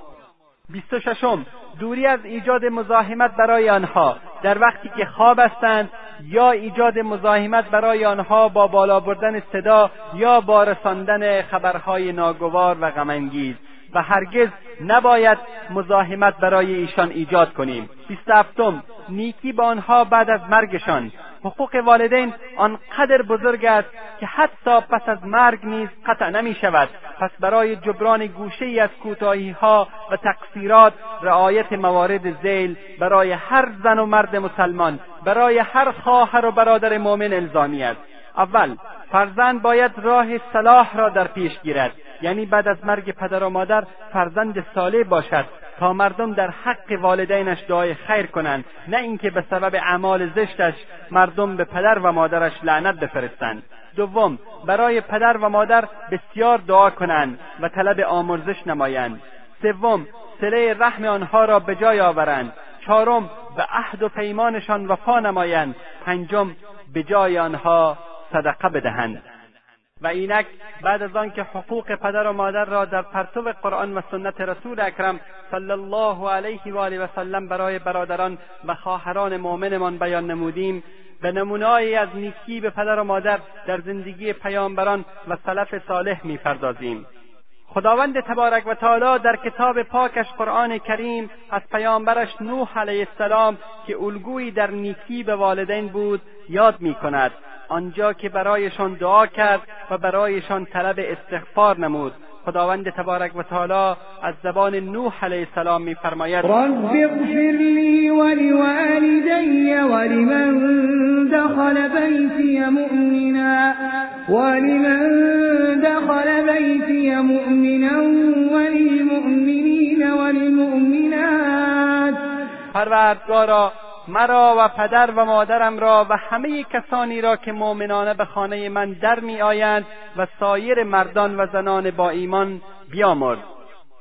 بیست و ششم دوری از ایجاد مزاحمت برای آنها. در وقتی که خواب هستند یا ایجاد مزاحمت برای آنها با بالا بردن صدا یا با رساندن خبرهای ناگوار و غمانگیز. و هرگز نباید مزاحمت برای ایشان ایجاد کنیم. بیست هفتم نیکی به آنها بعد از مرگشان. حقوق والدین آنقدر بزرگ است که حتی پس از مرگ نیز قطع نمی شود پس برای جبران گوشه ای از کوتاهی ها و تقصیرات رعایت موارد زیل برای هر زن و مرد مسلمان برای هر خواهر و برادر مؤمن الزامی است. اول فرزند باید راه صلاح را در پیش گیرد. یعنی بعد از مرگ پدر و مادر فرزند صالح باشد تا مردم در حق والدینش دعای خیر کنند نه اینکه به سبب اعمال زشتش مردم به پدر و مادرش لعنت بفرستند. دوم برای پدر و مادر بسیار دعا کنند و طلب آمرزش نمایند. سوم سله رحم آنها را به جای آورند. چهارم به عهد و پیمانشان وفا نمایند. پنجم به جای آنها صدقه بدهند. و اینک بعد از آنکه حقوق پدر و مادر را در پرتو قرآن و سنت رسول اکرم صلی الله علیه و آله و سلم برای برادران و خواهران مؤمنمان بیان نمودیم به نمونههایی از نیکی به پدر و مادر در زندگی پیامبران و سلف صالح می‌پردازیم. خداوند تبارک و تعالی در کتاب پاکش قرآن کریم از پیامبرش نوح علیه السلام که الگویی در نیکی به والدین بود یاد می کند آنجا که برایشان دعا کرد و برایشان طلب استغفار نمود. خداوند تبارک و تعالی از زبان نوح علیه السلام میفرماید رب اغفر لی ولوالدی ولمن دخل بیتی مؤمنا ولمن دخل بیتی مؤمنا وللمؤمنین والمؤمنات. پروردگارا مرا و پدر و مادرم را و همه کسانی را که مؤمنانه به خانه من در می آیند و سایر مردان و زنان با ایمان بیامرز.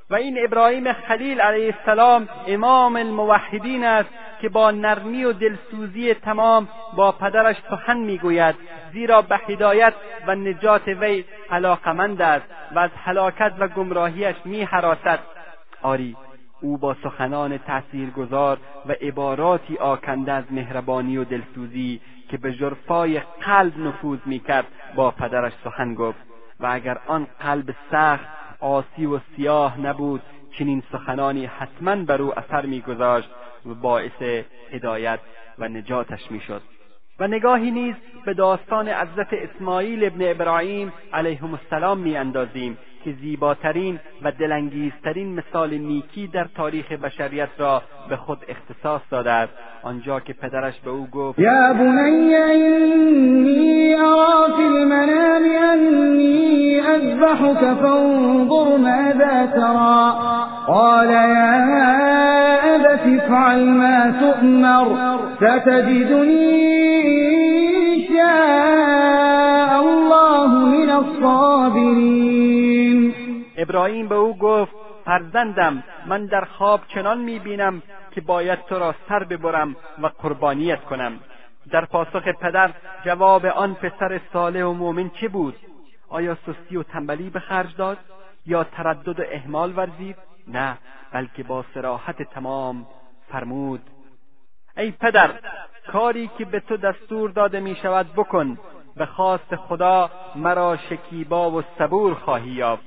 و این ابراهیم خلیل علیه السلام امام الموحدین است که با نرمی و دلسوزی تمام با پدرش سخن می‌گوید زیرا به هدایت و نجات وی علاقمند است و از هلاکت و گمراهیش میهراسد آری او با سخنان تاثیرگذار و عباراتی آکنده از مهربانی و دلسوزی که به جرفای قلب نفوذ می‌کرد با پدرش سخن گفت و اگر آن قلب سخت آسی و سیاه نبود چنین سخنانی حتما بر او اثر میگذاشت و باعث هدایت و نجاتش می‌شد. و نگاهی نیز به داستان حضرت اسماعیل ابن ابراهیم علیهم السلام میاندازیم که زیباترین و دلانگیزترین مثال نیکی در تاریخ بشریت را به خود اختصاص داده است. آنجا که پدرش به او گفت یا بنی اینی ارا فی المنام انی اذبحك فانظر ماذا ترى قال یا ابت افعل ما تؤمر ستجدنی شاء الله من الصابرین. ابراهیم به او گفت فرزندم من در خواب چنان می‌بینم که باید تو را سر ببرم و قربانیت کنم. در پاسخ پدر جواب آن پسر صالح و مؤمن چه بود؟ آیا سستی و تنبلی به خرج داد؟ یا تردد و اهمال ورزید؟ نه بلکه با سراحت تمام فرمود. ای پدر کاری که به تو دستور داده می شود بکن. به خواست خدا مرا شکیبا و صبور خواهی یافت.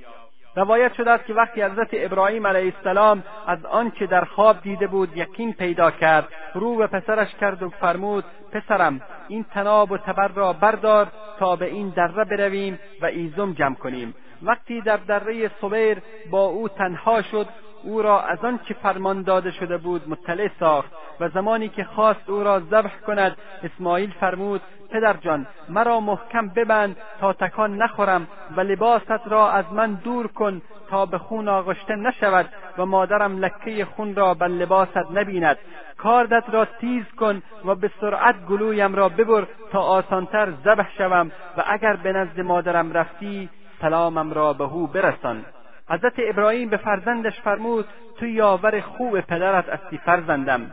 روایت شده است که وقتی حضرت ابراهیم علیه السلام از آنچه در خواب دیده بود یقین پیدا کرد رو به پسرش کرد و فرمود پسرم این تناب و تبر را بردار تا به این دره برویم و ایزم جمع کنیم. وقتی در دره صبیر با او تنها شد او را از آنچه فرمان داده شده بود مطلع ساخت و زمانی که خواست او را ذبح کند اسماعیل فرمود پدر جان مرا محکم ببند تا تکان نخورم و لباست را از من دور کن تا به خون آغشته نشود و مادرم لکه خون را بر لباست نبیند. کاردت را تیز کن و به سرعت گلویم را ببر تا آسانتر ذبح شوم و اگر به نزد مادرم رفتی سلامم را به او برسان. حضرت ابراهیم به فرزندش فرمود تو یاور خوب پدرت هستی فرزندم.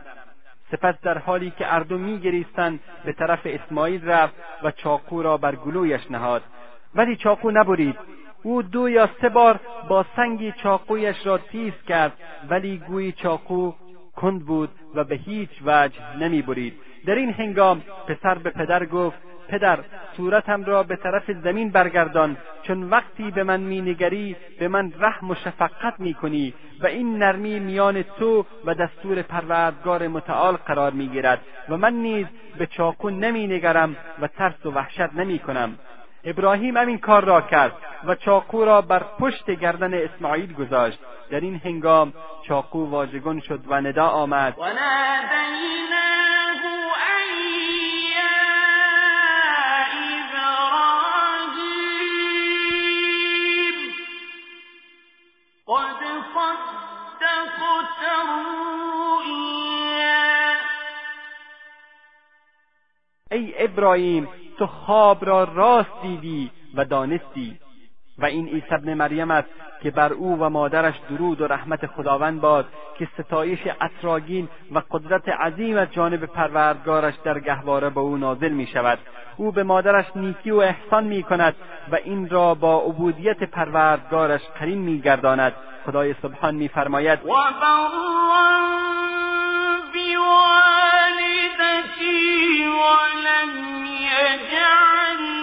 سپس در حالی که اردو میگریستند به طرف اسماعیل رفت و چاقو را بر گلویش نهاد. ولی چاقو نبرید. او دو یا سه بار با سنگی چاقویش را تیز کرد ولی گویی چاقو کند بود و به هیچ وجه نمی‌برید. در این هنگام پسر به پدر گفت پدر صورتم را به طرف زمین برگردان چون وقتی به من مینگری به من رحم و شفقت می‌کنی و این نرمی میان تو و دستور پروردگار متعال قرار می‌گیرد و من نیز به چاقو نمینگرم و ترس و وحشت نمی‌کنم. ابراهیم همین کار را کرد و چاقو را بر پشت گردن اسماعیل گذاشت. در این هنگام چاقو واژگون شد و ندا آمد. و ای ابراهیم تو خواب را راست دیدی و دانستی و این عیسی ابن مریم است که بر او و مادرش درود و رحمت خداوند باد که ستایش اطراگین و قدرت عظیم از جانب پروردگارش در گهواره به او نازل می شود او به مادرش نیکی و احسان می کند و این را با عبودیت پروردگارش قرین می گرداند خدای سبحان می فرماید ولم يجعلني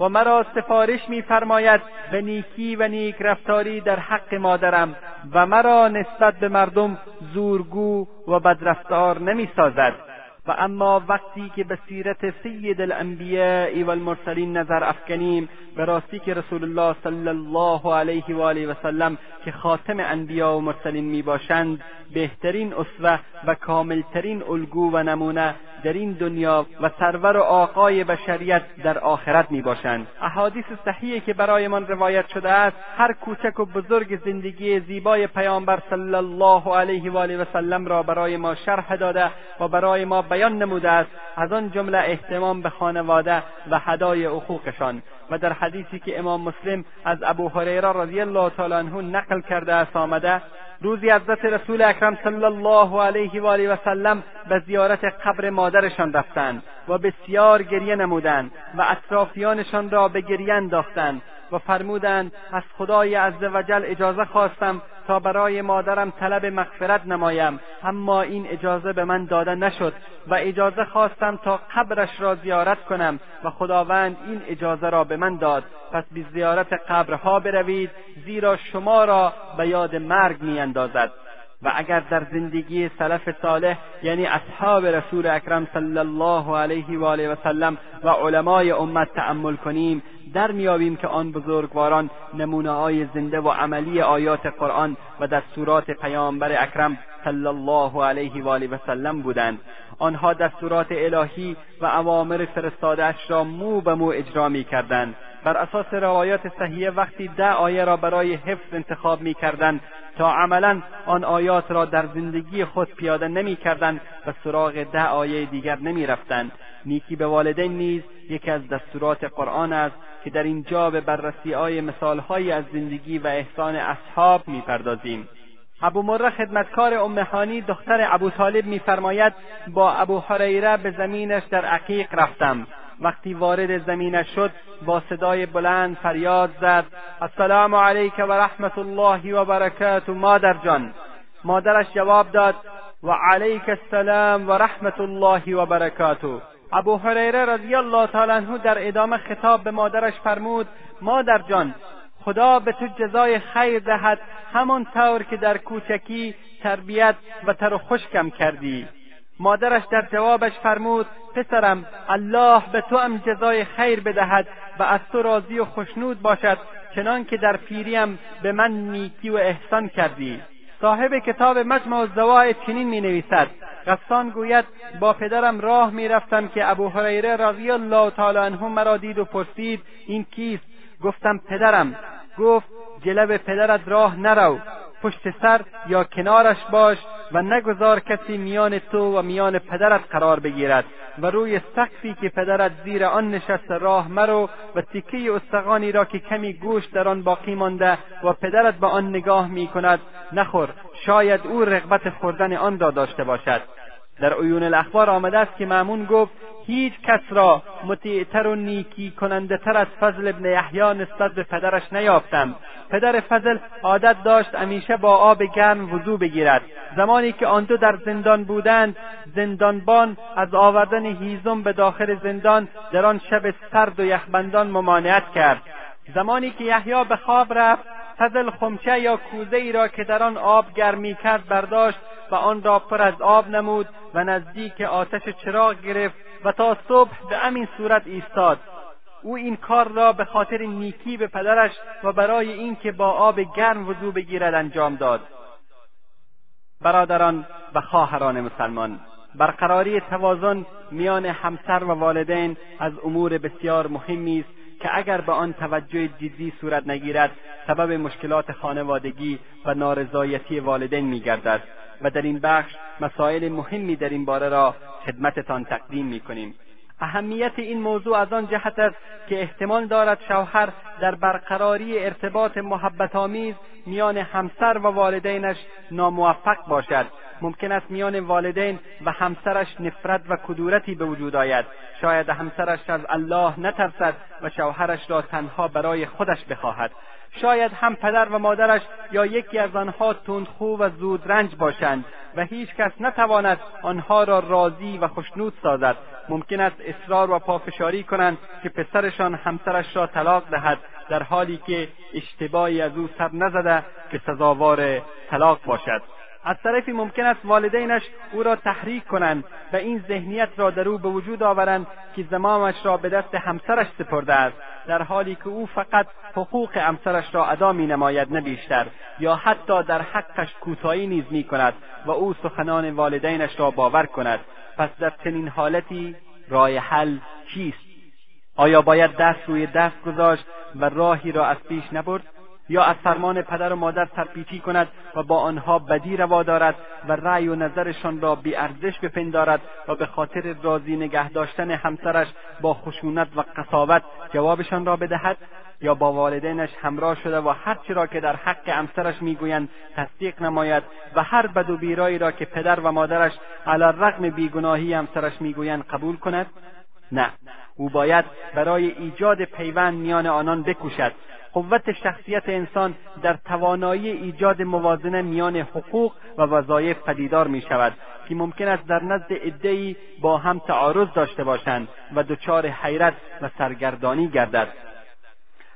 و مرا سفارش میفرماید به نیکی و نیک رفتاری در حق مادرم و مرا نسبت به مردم زورگو و بدرفتار نمی‌سازد. و اما وقتی که به سیرت سید الانبیاء و المرسلین نظر افکنیم به راستی که رسول الله صلی الله علیه و آله و سلم که خاتم انبیا و مرسلین می باشند بهترین اسوه و کاملترین الگو و نمونه در این دنیا و سرور و آقای بشریت در آخرت می باشند احادیث صحیحی که برایمان روایت شده است هر کوچک و بزرگ زندگی زیبای پیامبر صلی الله علیه و آله و سلم را برای ما شرح داده و برای ما بیان نموده است از آن جمله احتمام به خانواده و هدای حقوقشان. و در حدیثی که امام مسلم از ابو هریره رضی الله تعالی عنه نقل کرده است آمده روزی حضرت رسول اکرم صلی الله علیه و آله و سلم به زیارت قبر مادرشان رفتند و بسیار گریه نمودند و اطرافیانشان را به گریه انداختند. و فرمودند از خدای عزوجل اجازه خواستم تا برای مادرم طلب مغفرت نمایم اما این اجازه به من داده نشد و اجازه خواستم تا قبرش را زیارت کنم و خداوند این اجازه را به من داد. پس به زیارت قبرها بروید زیرا شما را به یاد مرگ میاندازد. و اگر در زندگی سلف صالح یعنی اصحاب رسول اکرم صلی الله علیه و آله و سلم و علمای امت تأمل کنیم در میابیم که آن بزرگواران نمونه های زنده و عملی آیات قرآن و دستورات پیامبر اکرم صلی الله علیه و آله و سلم بودند. آنها دستورات الهی و اوامر فرستادهاش را مو به مو اجرا می‌کردند. بر اساس روایات صحیحه وقتی ده آیه را برای حفظ انتخاب می‌کردند تا عملا آن آیات را در زندگی خود پیاده نمی‌کردند و سراغ ده آیه دیگر نمی‌رفتند. نیکی به والدین نیز یکی از دستورات قرآن است که در اینجا به بررسی های مثالهایی از زندگی و احسان اصحاب می‌پردازیم. ابو مره خدمتکار امهانی دختر ابو طالب میفرماید با ابو حریره به زمینش در عقیق رفتم. وقتی وارد زمینش شد با صدای بلند فریاد زد. السلام علیک و رحمت الله و برکات مادر جان. مادرش جواب داد و علیک السلام و رحمت الله و برکاته. ابو هریره رضی الله تعالی عنه در ادامه خطاب به مادرش فرمود مادر جان خدا به تو جزای خیر دهد همان طور که در کوچکی تربیت و تر خشکم کردی. مادرش در جوابش فرمود پسرم الله به تو هم جزای خیر بدهد و از تو راضی و خشنود باشد چنان که در پیریم به من نیکی و احسان کردی. صاحب کتاب مجمع الزواید چنین می نویسد قصان گوید با پدرم راه می رفتم که ابو هریره رضی الله تعالی عنه مرا دید و پرسید این کیست؟ گفتم پدرم. گفت جلب پدرت راه نرو. پشت سر یا کنارش باش و نگذار کسی میان تو و میان پدرت قرار بگیرد و روی سقفی که پدرت زیر آن نشسته راه مرو و تیکه استخوانی را که کمی گوشت در آن باقی مانده و پدرت به آن نگاه می کند نخور شاید او رغبت خوردن آن را داشته باشد. در عیون الاخبار آمده است که معمون گفت هیچ کس را مطیعتر و نیکی کننده تر از فضل ابن یحیی نسبت به پدرش نیافتم. پدر فضل عادت داشت همیشه با آب گرم وضو بگیرد. زمانی که آن دو در زندان بودند زندانبان از آوردن هیزم به داخل زندان در آن شب سرد و یخبندان ممانعت کرد. زمانی که یحیی به خواب رفت فضل خمچه یا کوزه ای را که در آن آب گرمی کرد برداشت و آن را پر از آب نمود و نزدیک آتش چراغ گرفت و تا صبح به همین صورت ایستاد. او این کار را به خاطر نیکی به پدرش و برای اینکه با آب گرم وضو بگیرد انجام داد. برادران و خواهران مسلمان برقراری توازن میان همسر و والدین از امور بسیار مهمی است که اگر به آن توجه جدی صورت نگیرد سبب مشکلات خانوادگی و نارضایتی والدین میگردد و در این بخش مسائل مهمی در این باره را خدمتتان تقدیم می‌کنیم. اهمیت این موضوع از آن جهت است که احتمال دارد شوهر در برقراری ارتباط محبت آمیز میان همسر و والدینش ناموفق باشد. ممکن است میان والدین و همسرش نفرت و کدورتی به وجود آید. شاید همسرش از الله نترسد و شوهرش را تنها برای خودش بخواهد. شاید هم پدر و مادرش یا یکی از آنها تندخو و زودرنج باشند و هیچ کس نتواند آنها را راضی و خشنود سازد. ممکن است اصرار و پافشاری کنند که پسرشان همسرش را طلاق دهد در حالی که اشتباهی از او سر نزده که سزاوار طلاق باشد. از طرفی ممکن است والدینش او را تحریک کنند و این ذهنیت را در او به وجود آورند که زمامش را به دست همسرش سپرده است در حالی که او فقط حقوق همسرش را ادا می نماید نه بیشتر یا حتی در حقش کوتاهی نیز می کند و او سخنان والدینش را باور کند. پس در چنین حالتی راه حل چیست؟ آیا باید دست روی دست گذاشت و راهی را از پیش نبرد؟ یا از فرمان پدر و مادر سرپیچی کند و با آنها بدی روا دارد و رأی و نظرشان را بیارزش بپندارد و به خاطر راضی نگه داشتن همسرش با خشونت و قصاوت جوابشان را بدهد یا با والدینش همراه شده و هرچی را که در حق همسرش می‌گویند تصدیق نماید و هر بد و بیرایی را که پدر و مادرش علی رغم بیگناهی همسرش می‌گویند قبول کند؟ نه. او باید برای ایجاد پیوند میان آنان بکوشد. قوت شخصیت انسان در توانایی ایجاد موازنه میان حقوق و وظایف پدیدار می شود که ممکن است در نزد عدهای با هم تعارض داشته باشند و دچار حیرت و سرگردانی گردد.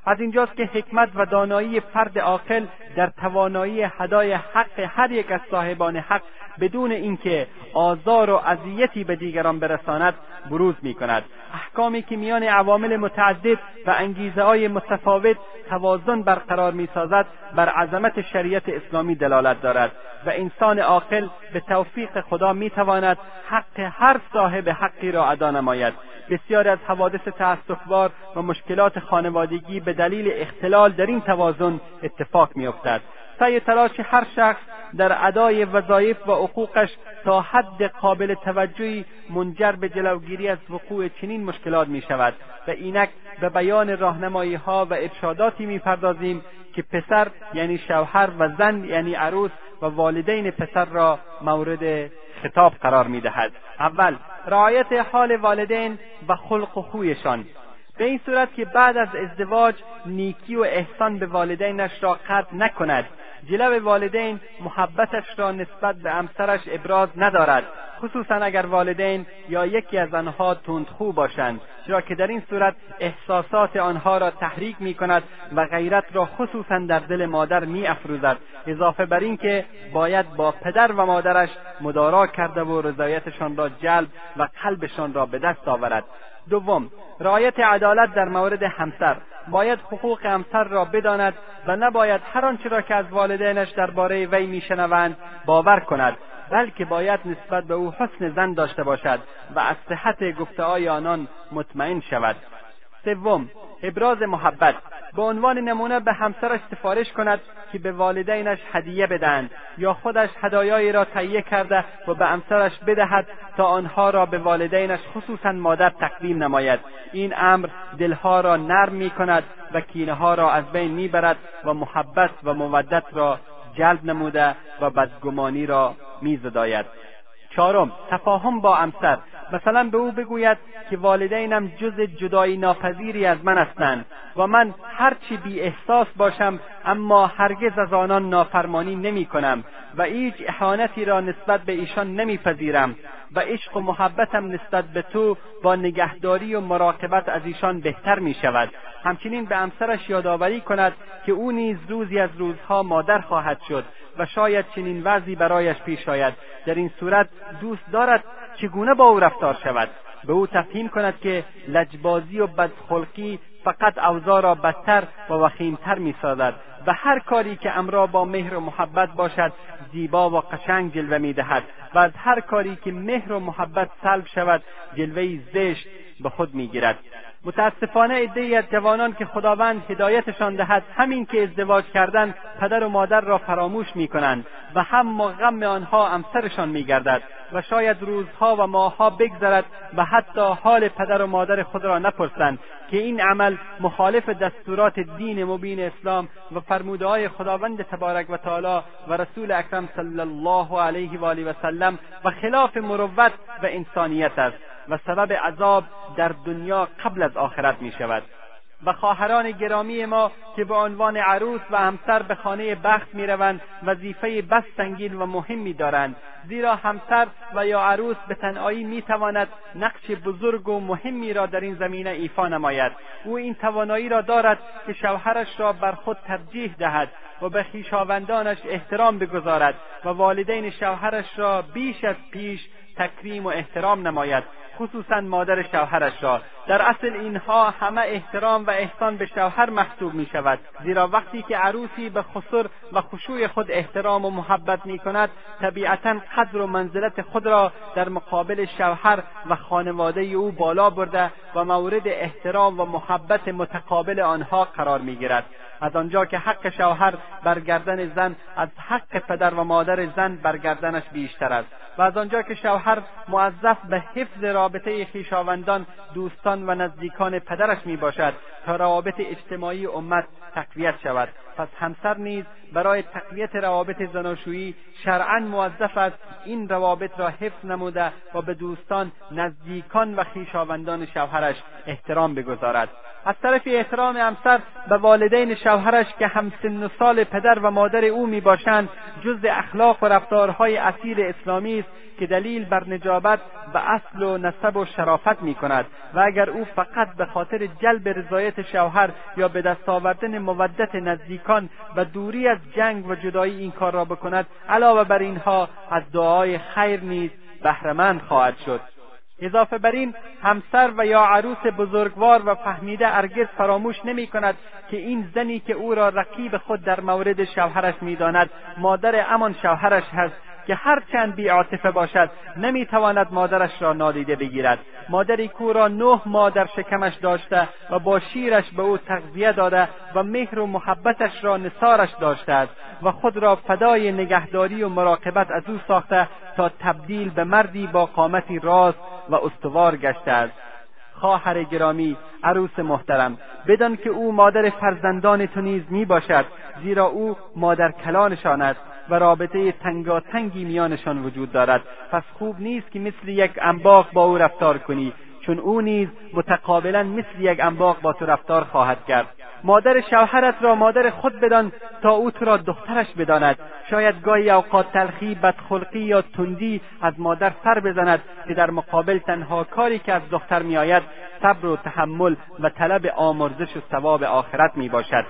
از اینجاست که حکمت و دانایی فرد عاقل در توانایی هدای حق هر یک از صاحبان حق بدون اینکه آزار و اذیتی به دیگران برساند بروز می کند احکامی که میان عوامل متعدد و انگیزه های متفاوت توازن برقرار می سازد بر عظمت شریعت اسلامی دلالت دارد و انسان عاقل به توفیق خدا می تواند حق هر صاحب حقی را ادا نماید. بسیاری از حوادث تأسفبار و مشکلات خانوادگی به دلیل اختلال در این توازن اتفاق میافتد. سعی تلاش هر شخص در ادای وظایف و حقوقش تا حد قابل توجهی منجر به جلوگیری از وقوع چنین مشکلات می شود. و اینک به بیان راهنمایی ها و ارشاداتی می‌پردازیم که پسر یعنی شوهر و زن یعنی عروس و والدین پسر را مورد خطاب قرار می‌دهد اول رعایت حال والدین و خلق و خویشان. به این صورت که بعد از ازدواج نیکی و احسان به والدینش را قطع نکند. جلو والدین محبتش را نسبت به همسرش ابراز ندارد. خصوصا اگر والدین یا یکی از آنها تندخو باشند چرا که در این صورت احساسات آنها را تحریک می کند و غیرت را خصوصا در دل مادر می افروزد اضافه بر اینکه باید با پدر و مادرش مدارا کرده و رضایتشان را جلب و قلبشان را به دست آورد. دوم رعایت عدالت در مورد همسر. باید حقوق همسر را بداند و نباید هر آنچه را که از والدینش درباره وی میشنوند باور کند. بلکه باید نسبت به او حسن زن داشته باشد و از صحت گفتههای آنان مطمئن شود. سوم ابراز محبت. به عنوان نمونه به همسرش سفارش کند که به والدینش هدیه بدهند یا خودش هدایایی را تهیه کرده و به همسرش بدهد تا آنها را به والدینش خصوصا مادر تقدیم نماید. این امر دلها را نرم می کند و کینه ها را از بین می‌برد و محبت و مودت را جلب نموده و بدگمانی را میزداید. چهارم تفاهم با امسر. مثلا به او بگوید که والدینم جز جدایی ناپذیری از من هستند و من هرچی بی احساس باشم اما هرگز از آنان نافرمانی نمی کنم و هیچ احانتی را نسبت به ایشان نمیپذیرم و عشق و محبتم نسبت به تو با نگهداری و مراقبت از ایشان بهتر می شود. همچنین به همسرش یادآوری کند که او نیز روزی از روزها مادر خواهد شد و شاید چنین وضعی برایش پیش آید. در این صورت دوست دارد چگونه با او رفتار شود. به او تفهیم کند که لجبازی و بدخلقی فقط اوضاع را بدتر و وخیمتر می‌سازد و هر کاری که امرا با مهر و محبت باشد زیبا و قشنگ جلوه می‌دهد. و هر کاری که مهر و محبت سلب شود جلوهای زشت به خود می‌گیرد. متاسفانه عدهای از جوانان که خداوند هدایتشان دهد همین که ازدواج کردن پدر و مادر را فراموش می‌کنند و هم غم آنها امسرشان میگردد و شاید روزها و ماهها بگذرد و حتی حال پدر و مادر خود را نپرسند که این عمل مخالف دستورات دین مبین اسلام و فرموده های خداوند تبارک و تعالی و رسول اکرم صلی الله علیه و آله و سلم و خلاف مروت و انسانیت است. و سبب عذاب در دنیا قبل از آخرت می شود و خواهران گرامی ما که به عنوان عروس و همسر به خانه بخت می‌روند وظیفه بس سنگین و مهمی دارند. زیرا همسر و یا عروس به تنهایی می‌تواند نقش بزرگ و مهمی را در این زمینه ایفا نماید. او این توانایی را دارد که شوهرش را بر خود ترجیح دهد و به خویشاوندانش احترام بگذارد و والدین شوهرش را بیش از پیش تکریم و احترام نماید خصوصا مادر شوهرش را. در اصل اینها همه احترام و احسان به شوهر محسوب می شود زیرا وقتی که عروسی به خسر و خشوع خود احترام و محبت می کند طبیعتا قدر و منزلت خود را در مقابل شوهر و خانواده او بالا برده و مورد احترام و محبت متقابل آنها قرار می گیرد از آنجا که حق شوهر بر گردن زن از حق پدر و مادر زن بر گردنش بیشتر است. و از آنجا که شوهر موظف به حفظ رابطه خویشاوندان دوستان و نزدیکان پدرش می باشد تا روابط اجتماعی امت تقویت شود. پس همسر نیز برای تقویت روابط زناشویی شرعا موظف است. این روابط را حفظ نموده و به دوستان نزدیکان و خویشاوندان شوهرش احترام بگذارد. از طرف احترام همسر به والدین شوهرش که همسن و سال پدر و مادر او می باشند جز اخلاق و رفتارهای اصیل اسلامی است که دلیل بر نجابت و اصل و نسب و شرافت می کند و اگر او فقط به خاطر جلب رضایت شوهر یا به دست آوردن مودت نزدیکان و دوری از جنگ و جدایی این کار را بکند علاوه بر اینها از دعای خیر نیز بهرهمند خواهد شد. اضافه بر این همسر و یا عروس بزرگوار و فهمیده ارگز فراموش نمی کند که این زنی که او را رقیب خود در مورد شوهرش می‌داند مادر امان شوهرش هست. که هرچند بیعاطفه باشد نمی‌تواند مادرش را نادیده بگیرد. مادری کو را نه ماه در شکمش داشته و با شیرش به او تغذیه داده و مهر و محبتش را نثارش داشته است و خود را فدای نگهداری و مراقبت از او ساخته تا تبدیل به مردی با قامتی راست و استوار گشته است خواهر گرامی عروس محترم بدان که او مادر فرزندان تو نیز می باشد زیرا او مادر کلانشان است. و رابطه تنگاتنگی میانشان وجود دارد. پس خوب نیست که مثل یک انباق با او رفتار کنی چون او نیز متقابلا مثل یک انباق با تو رفتار خواهد کرد. مادر شوهرت را مادر خود بدان تا او تو را دخترش بداند. شاید گاهی اوقات تلخی بدخلقی یا تندی از مادر سر بزند که در مقابل تنها کاری که از دختر میآید صبر و تحمل و طلب آمرزش و ثواب آخرت می باشد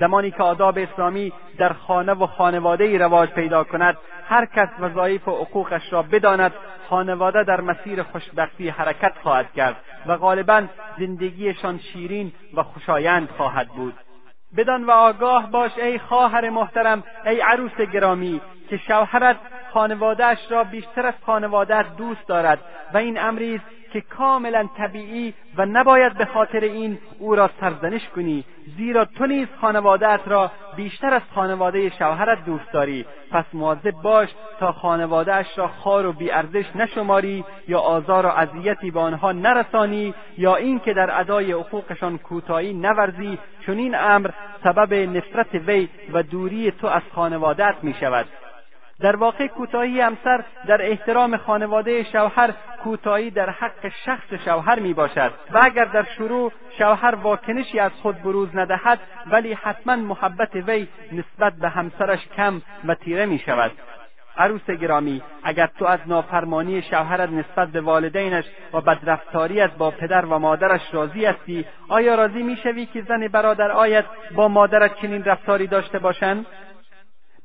زمانی که آداب اسلامی در خانه و خانواده رواج پیدا کند هر کس وظایف و حقوقش را بداند خانواده در مسیر خوشبختی حرکت خواهد کرد و غالبا زندگیشان شیرین و خوشایند خواهد بود. بدان و آگاه باش ای خواهر محترم ای عروس گرامی که شوهرت خانوادهاش را بیشتر از خانوادهت دوست دارد و این امری است که کاملا طبیعی و نباید به خاطر این او را سرزنش کنی زیرا تو نیز خانوادهت را بیشتر از خانواده شوهرت دوست داری. پس مواظب باش تا خانوادهاش را خار و بیارزش نشماری یا آزار و اذیتی به آنها نرسانی یا اینکه در ادای حقوقشان کوتاهی نورزی این امر سبب نفرت وی و دوری تو از خانوادهت می شود در واقع کوتاهی همسر در احترام خانواده شوهر کوتاهی در حق شخص شوهر می باشد و اگر در شروع شوهر واکنشی از خود بروز ندهد ولی حتما محبت وی نسبت به همسرش کم و تیره می شود عروس گرامی اگر تو از نافرمانی شوهرت نسبت به والدینش و بدرفتاریت با پدر و مادرش راضی هستی آیا راضی می‌شوی که زن برادر آیت با مادرت چنین رفتاری داشته باشند؟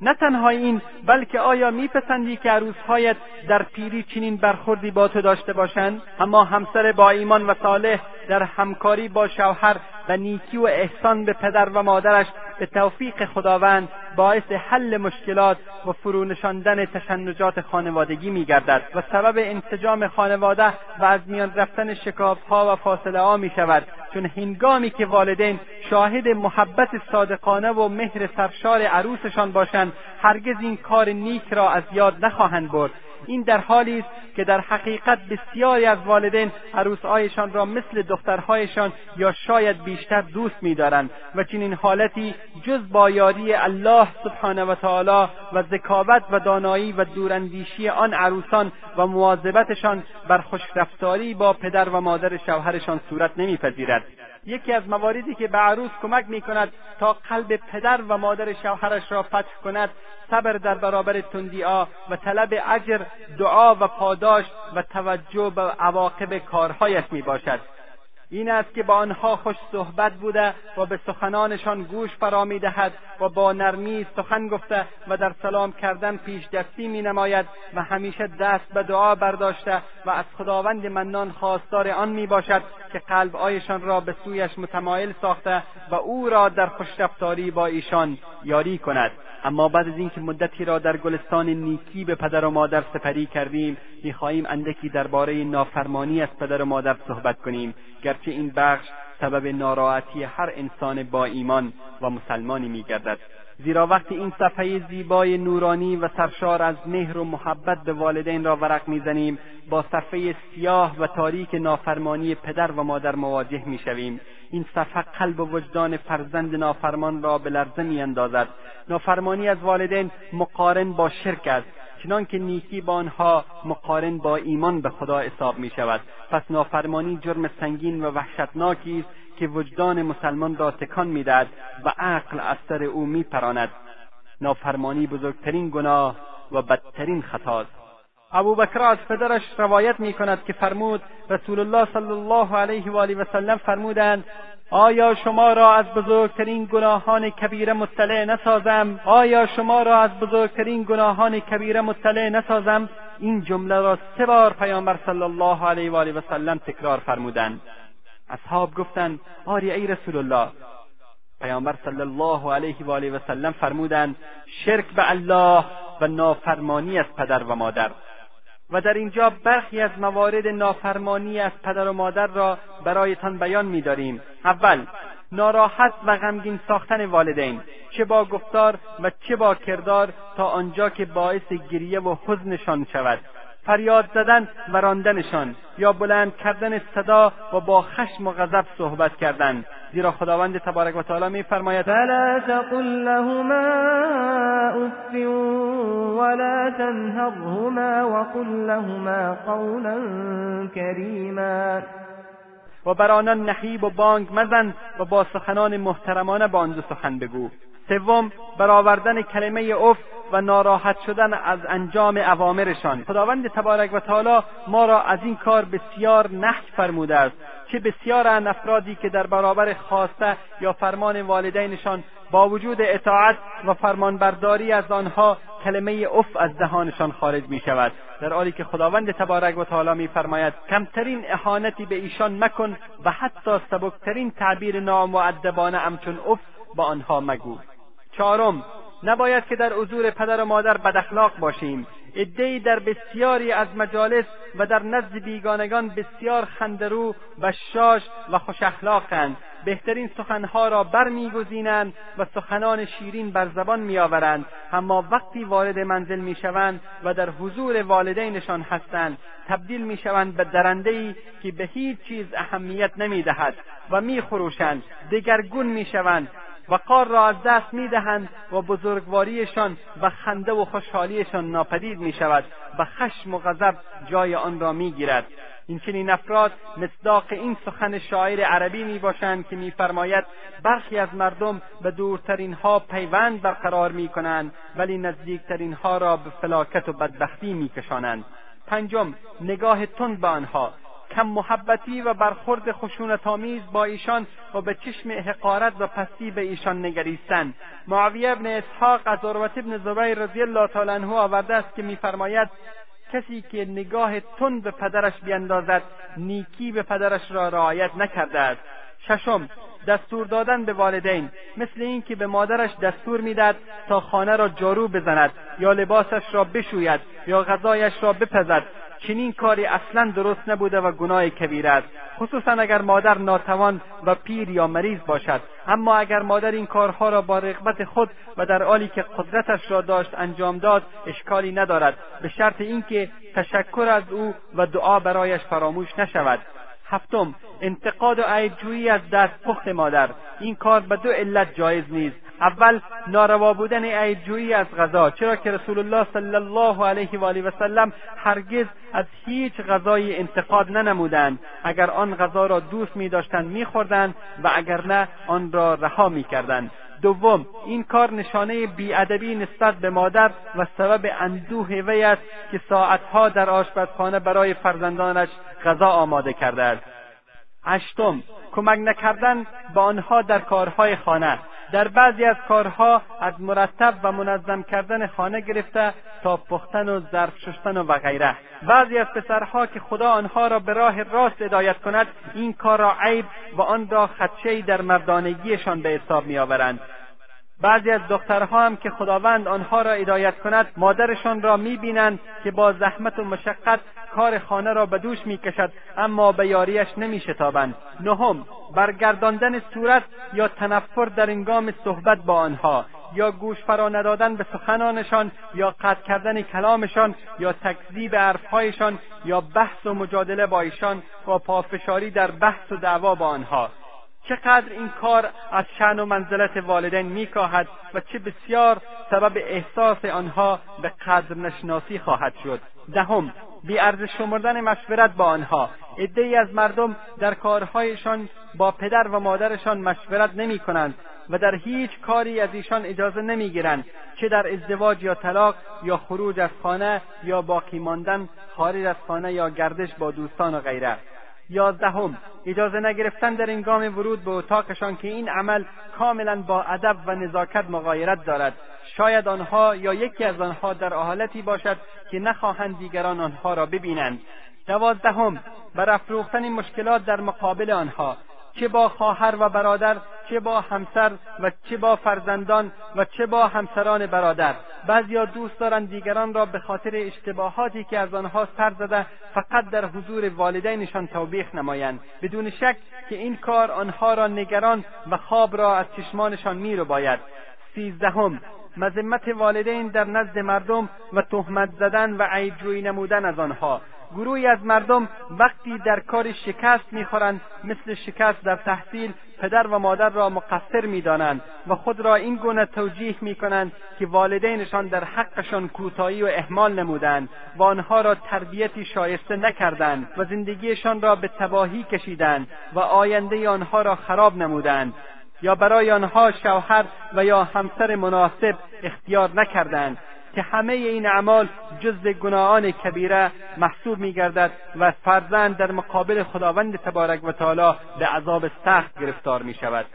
نه تنها این بلکه آیا میپسندی که عروسهایت در پیری چنین برخوردی با تو داشته باشند؟ اما همسر با ایمان و صالح در همکاری با شوهر و نیکی و احسان به پدر و مادرش به توفیق خداوند باعث حل مشکلات و فرونشاندن تشنجات خانوادگی میگردد و سبب انسجام خانواده و از میان رفتن شکافها و فاصله ها می شود چون هنگامی که والدین شاهد محبت صادقانه و مهر سرشار عروسشان باشند هرگز این کار نیک را از یاد نخواهند برد. این در حالی است که در حقیقت بسیاری از والدین عروسهایشان را مثل دخترهایشان یا شاید بیشتر دوست می‌دارند و چنین حالتی جز با یاری الله سبحانه و تعالی و ذکاوت و دانایی و دوراندیشی آن عروسان و مواظبتشان بر خوشرفتاری با پدر و مادر شوهرشان صورت نمیپذیرد. یکی از مواردی که به عروس کمک می کند تا قلب پدر و مادر شوهرش را فتح کند صبر در برابر تندیها و طلب اجر دعا و پاداش و توجه به عواقب کارهایش می باشد این است که با آنها خوش صحبت بوده و به سخنانشان گوش فرا می‌دهد و با نرمی سخن گفته و در سلام کردن پیش دستی می نماید و همیشه دست به دعا برداشته و از خداوند منان خواستار آن می باشد که قلبهایشان را به سویش متمایل ساخته و او را در خوشرفتاری با ایشان یاری کند. اما بعد از اینکه مدتی را در گلستان نیکی به پدر و مادر سپری کردیم می‌خواهیم اندکی درباره نافرمانی از پدر و مادر صحبت کنیم. گرچه این بخش سبب ناراحتی هر انسان با ایمان و مسلمانی میگردد. زیرا وقتی این صفحه زیبای نورانی و سرشار از مهر و محبت به والدین را ورق می‌زنیم با صفحه سیاه و تاریک نافرمانی پدر و مادر مواجه می‌شویم. این صفحه قلب و وجدان فرزند نافرمان را به لرزه میاندازد. نافرمانی از والدین مقارن با شرک است. چنان که نیکی با آنها مقارن با ایمان به خدا حساب می شود پس نافرمانی جرم سنگین و وحشتناکی است که وجدان مسلمان را تکان می‌دهد و عقل از سر او میپراند. نافرمانی بزرگترین گناه و بدترین خطاست ابوبکر از پدرش روایت می کند که فرمود رسول الله صلی الله علیه و آله و سلم فرمودند آیا شما را از بزرگترین گناهان کبیره مطلع نسازم؟ آیا شما را از بزرگترین گناهان کبیره مطلع نسازم؟ این جمله را سه بار پیامبر صلی الله علیه و آله و سلم تکرار فرمودند. اصحاب گفتند آری ای رسول الله پیامبر صلی الله علیه و آله و سلم فرمودند شرک به الله و نافرمانی از پدر و مادر. و در اینجا برخی از موارد نافرمانی از پدر و مادر را برایتان بیان می‌داریم. اول ناراحت و غمگین ساختن والدین. چه با گفتار و چه با کردار تا آنجا که باعث گریه و حزنشان شود. فریاد زدن و راندنشان یا بلند کردن صدا و با خشم و غضب صحبت کردن. زیرا خداوند تبارک و تعالی میفرماید فلا تقل لهما اف ولا تنهرهما وقل لهما قولا کریما و بر آنان نحیب و بانگ مزن و با سخنان محترمانه با آن سخن بگو. سوم برآوردن کلمه اف و ناراحت شدن از انجام اوامرشان. خداوند تبارک و تعالی ما را از این کار بسیار نهی فرموده است. چه بسیارند افرادی که در برابر خواسته یا فرمان والدینشان با وجود اطاعت و فرمانبرداری از آنها کلمه اف از دهانشان خارج می شود در حالی که خداوند تبارک و تعالی میفرماید کمترین اهانتی به ایشان مکن و حتی سبکترین تعبیر نامؤدبانه همچون اف با آنها مگو. چهارم نباید که در حضور پدر و مادر بداخلاق باشیم. عدهای در بسیاری از مجالس و در نزد بیگانگان بسیار خندرو بشاش و خوش اخلاقند بهترین سخنها را برمیگزینند و سخنان شیرین بر زبان میآورند. اما وقتی وارد منزل می‌شوند و در حضور والدینشان هستند تبدیل می‌شوند به درندهای که به هیچ چیز اهمیت نمی‌دهد و میخروشند. دگرگون می‌شوند. وقار را از دست می‌دهند و بزرگواریشان و خنده و خوشحالیشان ناپدید می شود و خشم و غضب جای آن را می‌گیرد. این چنین افراد مصداق این سخن شاعر عربی می باشند که میفرماید برخی از مردم به دورترین ها پیوند برقرار می کنند ولی نزدیکترین ها را به فلاکت و بدبختی می کشانند پنجم نگاه تند به آنها. کم محبتی و برخورد خشونت آمیز با ایشان و به چشم حقارت و پستی به ایشان نگریستن. معاویه ابن اسحاق از عروت ابن زبیر رضی الله تعالی عنه آورده است که میفرماید کسی که نگاه تند به پدرش بیندازد نیکی به پدرش را رعایت نکرده است. ششم دستور دادن به والدین. مثل اینکه به مادرش دستور می‌داد تا خانه را جارو بزند یا لباسش را بشوید یا غذایش را بپزد. چنین کاری اصلا درست نبوده و گناه کبیر است. خصوصا اگر مادر ناتوان و پیر یا مریض باشد. اما اگر مادر این کارها را با رغبت خود و در حالی که قدرتش را داشت انجام داد اشکالی ندارد. به شرط اینکه تشکر از او و دعا برایش فراموش نشود. هفتم انتقاد و عیبجویی از دستپخت مادر. این کار به دو علت جایز نیست. اول ناروا بودن عیبجویی از غذا چرا که رسول الله صلی الله علیه و آله و سلم هرگز از هیچ غذایی انتقاد ننمودند. اگر آن غذا را دوست می داشتند و اگر نه آن را رها می‌کردند. دوم این کار نشانه بیادبی نسبت به مادر و سبب اندوه وی است که ساعتها در آشپزخانه برای فرزندانش غذا آماده کرده است. هشتم کمک نکردن به آنها در کارهای خانه در بعضی از کارها از مرتب و منظم کردن خانه گرفته تا پختن و ظرف شستن و غیره بعضی از پسرها که خدا آنها را به راه راست هدایت کند این کار را عیب و آن را خدشهای در مردانگیشان به حساب میآورند. بعضی از دخترها هم که خداوند آنها را هدایت کند مادرشان را می‌بینند که با زحمت و مشقت کار خانه را به دوش می‌کشد اما به یاریش نمیشتابند. نهم برگرداندن صورت یا تنفر در انگام صحبت با آنها یا گوش فرا ندادن به سخنانشان یا قطع کردن کلامشان یا تکذیب حرفهایشان یا بحث و مجادله با ایشان و پافشاری در بحث و دعوا با آنها. چقدر این کار از شن و منزلت والدین میکاهد و چه بسیار سبب احساس آنها به قدر نشناسی خواهد شد. دهم بیارزش شمردن مشورت با آنها. عدهای از مردم در کارهایشان با پدر و مادرشان مشورت نمی کنند و در هیچ کاری از ایشان اجازه نمی‌گیرند چه در ازدواج یا طلاق یا خروج از خانه یا باقی ماندن خارج از خانه یا گردش با دوستان و غیره. یازدهم. اجازه نگرفتن در انگام ورود به اتاقشان که این عمل کاملا با ادب و نزاکت مغایرت دارد. شاید آنها یا یکی از آنها در حالتی باشد که نخواهند دیگران آنها را ببینند. دوازدهم. برافروختن مشکلات در مقابل آنها. چه با خواهر و برادر چه با همسر و چه با فرزندان و چه با همسران برادر. بعضیا دوست دارند دیگران را به خاطر اشتباهاتی که از آنها سر زده فقط در حضور والدینشان توبیخ نمایند. بدون شک که این کار آنها را نگران و خواب را از چشمانشان میرو باید سیزدهم مذمت والدین در نزد مردم و تهمت زدن و عیبجویی نمودن از آنها. گروهی از مردم وقتی در کار شکست می‌خورند مثل شکست در تحصیل پدر و مادر را مقصر می‌دانند و خود را این گونه توجیه می‌کنند که والدینشان در حقشان کوتاهی و اهمال نمودند و آنها را تربیتی شایسته نکردند و زندگیشان را به تباهی کشیدند و آینده آنها را خراب نمودند یا برای آنها شوهر و یا همسر مناسب اختیار نکردند. که همه این اعمال جز گناهان کبیره محسوب میگردد و فرزند در مقابل خداوند تبارک و تعالی به عذاب سخت گرفتار می شود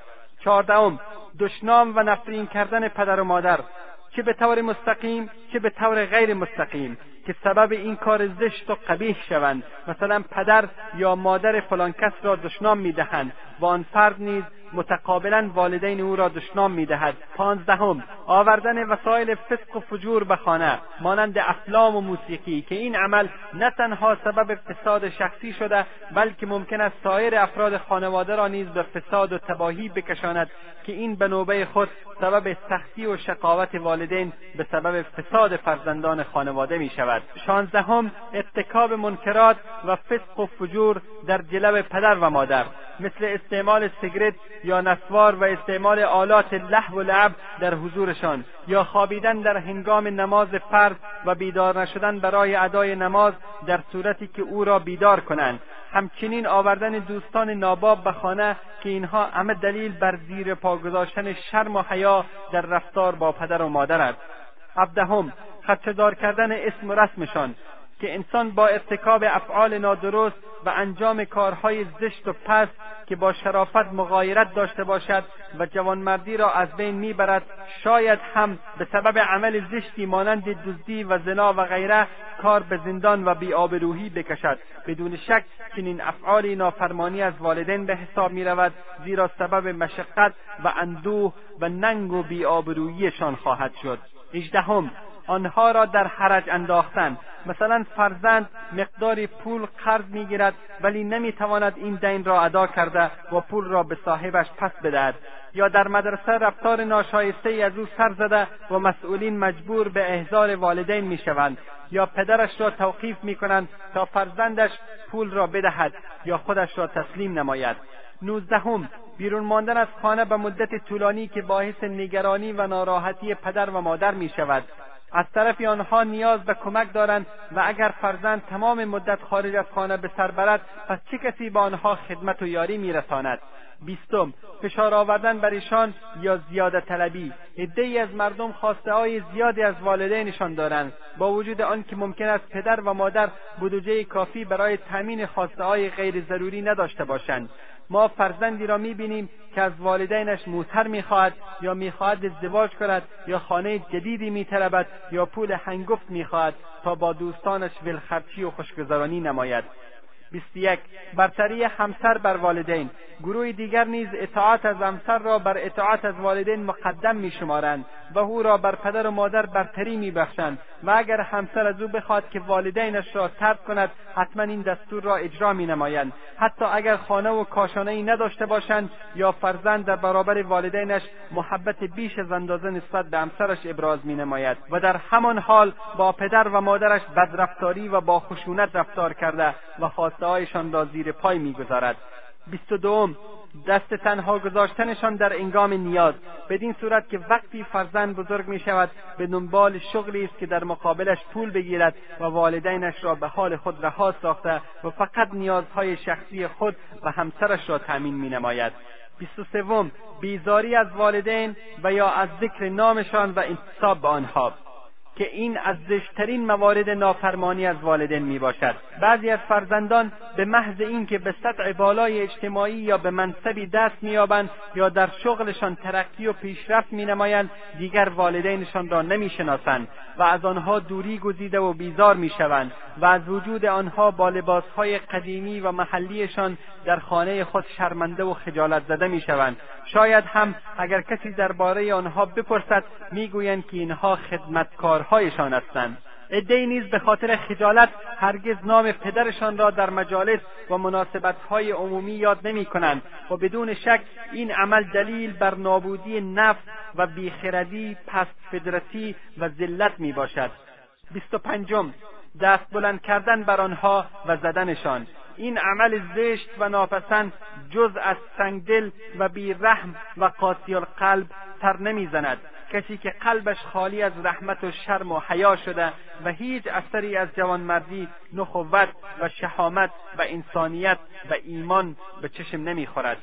چهاردهم دشنام و نفرین کردن پدر و مادر چه به طور مستقیم چه به طور غیر مستقیم که سبب این کار زشت و قبیح شوند. مثلا پدر یا مادر فلان کس را دشنام می‌دهند و آن فرد نیز متقابلا والدین او را دشنام می‌دهد. پانزدهم آوردن وسایل فسق و فجور به خانه مانند افلام و موسیقی که این عمل نه تنها سبب فساد شخصی شده بلکه ممکن است سایر افراد خانواده را نیز به فساد و تباهی بکشاند که این به نوبه خود سبب سختی و شقاوت والدین به سبب فساد فرزندان خانواده می شود شانزدهم ارتکاب منکرات و فسق و فجور در جلب پدر و مادر. مثل استعمال سیگرت یا نسوار و استعمال آلات لحو و لعب در حضورشان یا خوابیدن در هنگام نماز فرض و بیدار نشدن برای ادای نماز در صورتی که او را بیدار کنند. همچنین آوردن دوستان ناباب به خانه که اینها همه دلیل بر زیر پا گذاشتن شرم و حیا در رفتار با پدر و مادر است. هفدهم خدشهدار کردن اسم و رسمشان که انسان با ارتکاب افعال نادرست و انجام کارهای زشت و پست که با شرافت مغایرت داشته باشد و جوانمردی را از بین می‌برد شاید هم به سبب عمل زشتی مانند دزدی و زنا و غیره کار به زندان و بیآبرویی بکشد. بدون شک چنین افعالی نافرمانی از والدین به حساب می‌رود زیرا سبب مشقت و اندوه و ننگ و بیآبروییشان خواهد شد. هجدهم آنها را در حرج انداختن. مثلا فرزند مقداری پول قرض می‌گیرد ولی نمی‌تواند این دین را ادا کرده و پول را به صاحبش پس بدهد. یا در مدرسه رفتار ناشایسته از او سر زده و مسئولین مجبور به احضار والدین می‌شوند. یا پدرش را توقیف می‌کنند تا فرزندش پول را بدهد یا خودش را تسلیم نماید. نوزدهم بیرون ماندن از خانه به مدت طولانی که باعث نگرانی و ناراحتی پدر و مادر می شود از طرف آنها نیاز به کمک دارند و اگر فرزند تمام مدت خارج از خانه به سر برد پس چه کسی به آنها خدمت و یاری میرساند؟ بیستم فشار آوردن بر ایشان یا زیاده طلبی؟ عدهای از مردم خواسته های زیادی از والدینشان دارند. با وجود آنکه ممکن است پدر و مادر بودجه کافی برای تامین خواسته های غیر ضروری نداشته باشند. ما فرزندی را می‌بینیم که از والدینش موتر می‌خواهد یا می‌خواهد ازدواج کند یا خانه جدیدی میطلبد یا پول هنگفت می‌خواهد تا با دوستانش ولخرچی و خوشگذرانی نماید. بیست یک. برتری همسر بر والدین. گروه دیگر نیز اطاعت از همسر را بر اطاعت از والدین مقدم میشمارند و او را بر پدر و مادر برتری میبخشند و اگر همسر از او بخواد که والدینش را ترک کند حتما این دستور را اجرا مینمایند. حتی اگر خانه و کاشانه ای نداشته باشند یا فرزند در برابر والدینش محبت بیش از اندازه نسبت به همسرش ابراز مینماید و در همان حال با پدر و مادرش بدرفتاری و با خشونت رفتار کرده و خواستههایشان را زیر پای می‌گذارد. بیست و دوم دست تنها گذاشتنشان در انگام نیاز بدین صورت که وقتی فرزند بزرگ می شود به دنبال شغلی است که در مقابلش پول بگیرد و والدینش را به حال خود رها ساخته و فقط نیازهای شخصی خود و همسرش را تأمین می نماید بیست و سوم بیزاری از والدین و یا از ذکر نامشان و انتصاب به آنها. که این از زشترین موارد نافرمانی از والدین می باشد بعضی از فرزندان به محض اینکه به سطح بالای اجتماعی یا به منصبی دست مییابند یا در شغلشان ترقی و پیشرفت مینمایند دیگر والدینشان را نمی‌شناسند و از آنها دوری گزیده و بیزار می‌شوند و از وجود آنها با لباسهای قدیمی و محلیشان در خانه خود شرمنده و خجالت زده می‌شوند. شاید هم اگر کسی درباره آنها بپرسد می‌گویند که اینها خدمتکارهایشان هستند. عدهای نیز به خاطر خجالت هرگز نام پدرشان را در مجالس و مناسبتهای عمومی یاد نمی کنند و بدون شک این عمل دلیل بر نابودی نفس و بیخردی پست فدرتی و ذلت می باشد بیست و پنجم دست بلند کردن بر آنها و زدنشان. این عمل زشت و ناپسند جز از سنگدل و بیرحم و قاسی القلب سر نمی‌زند. کسی که قلبش خالی از رحمت و شرم و حیا شده و هیچ اثری از جوانمردی نخوت و شهامت و انسانیت و ایمان به چشم نمی‌خورد.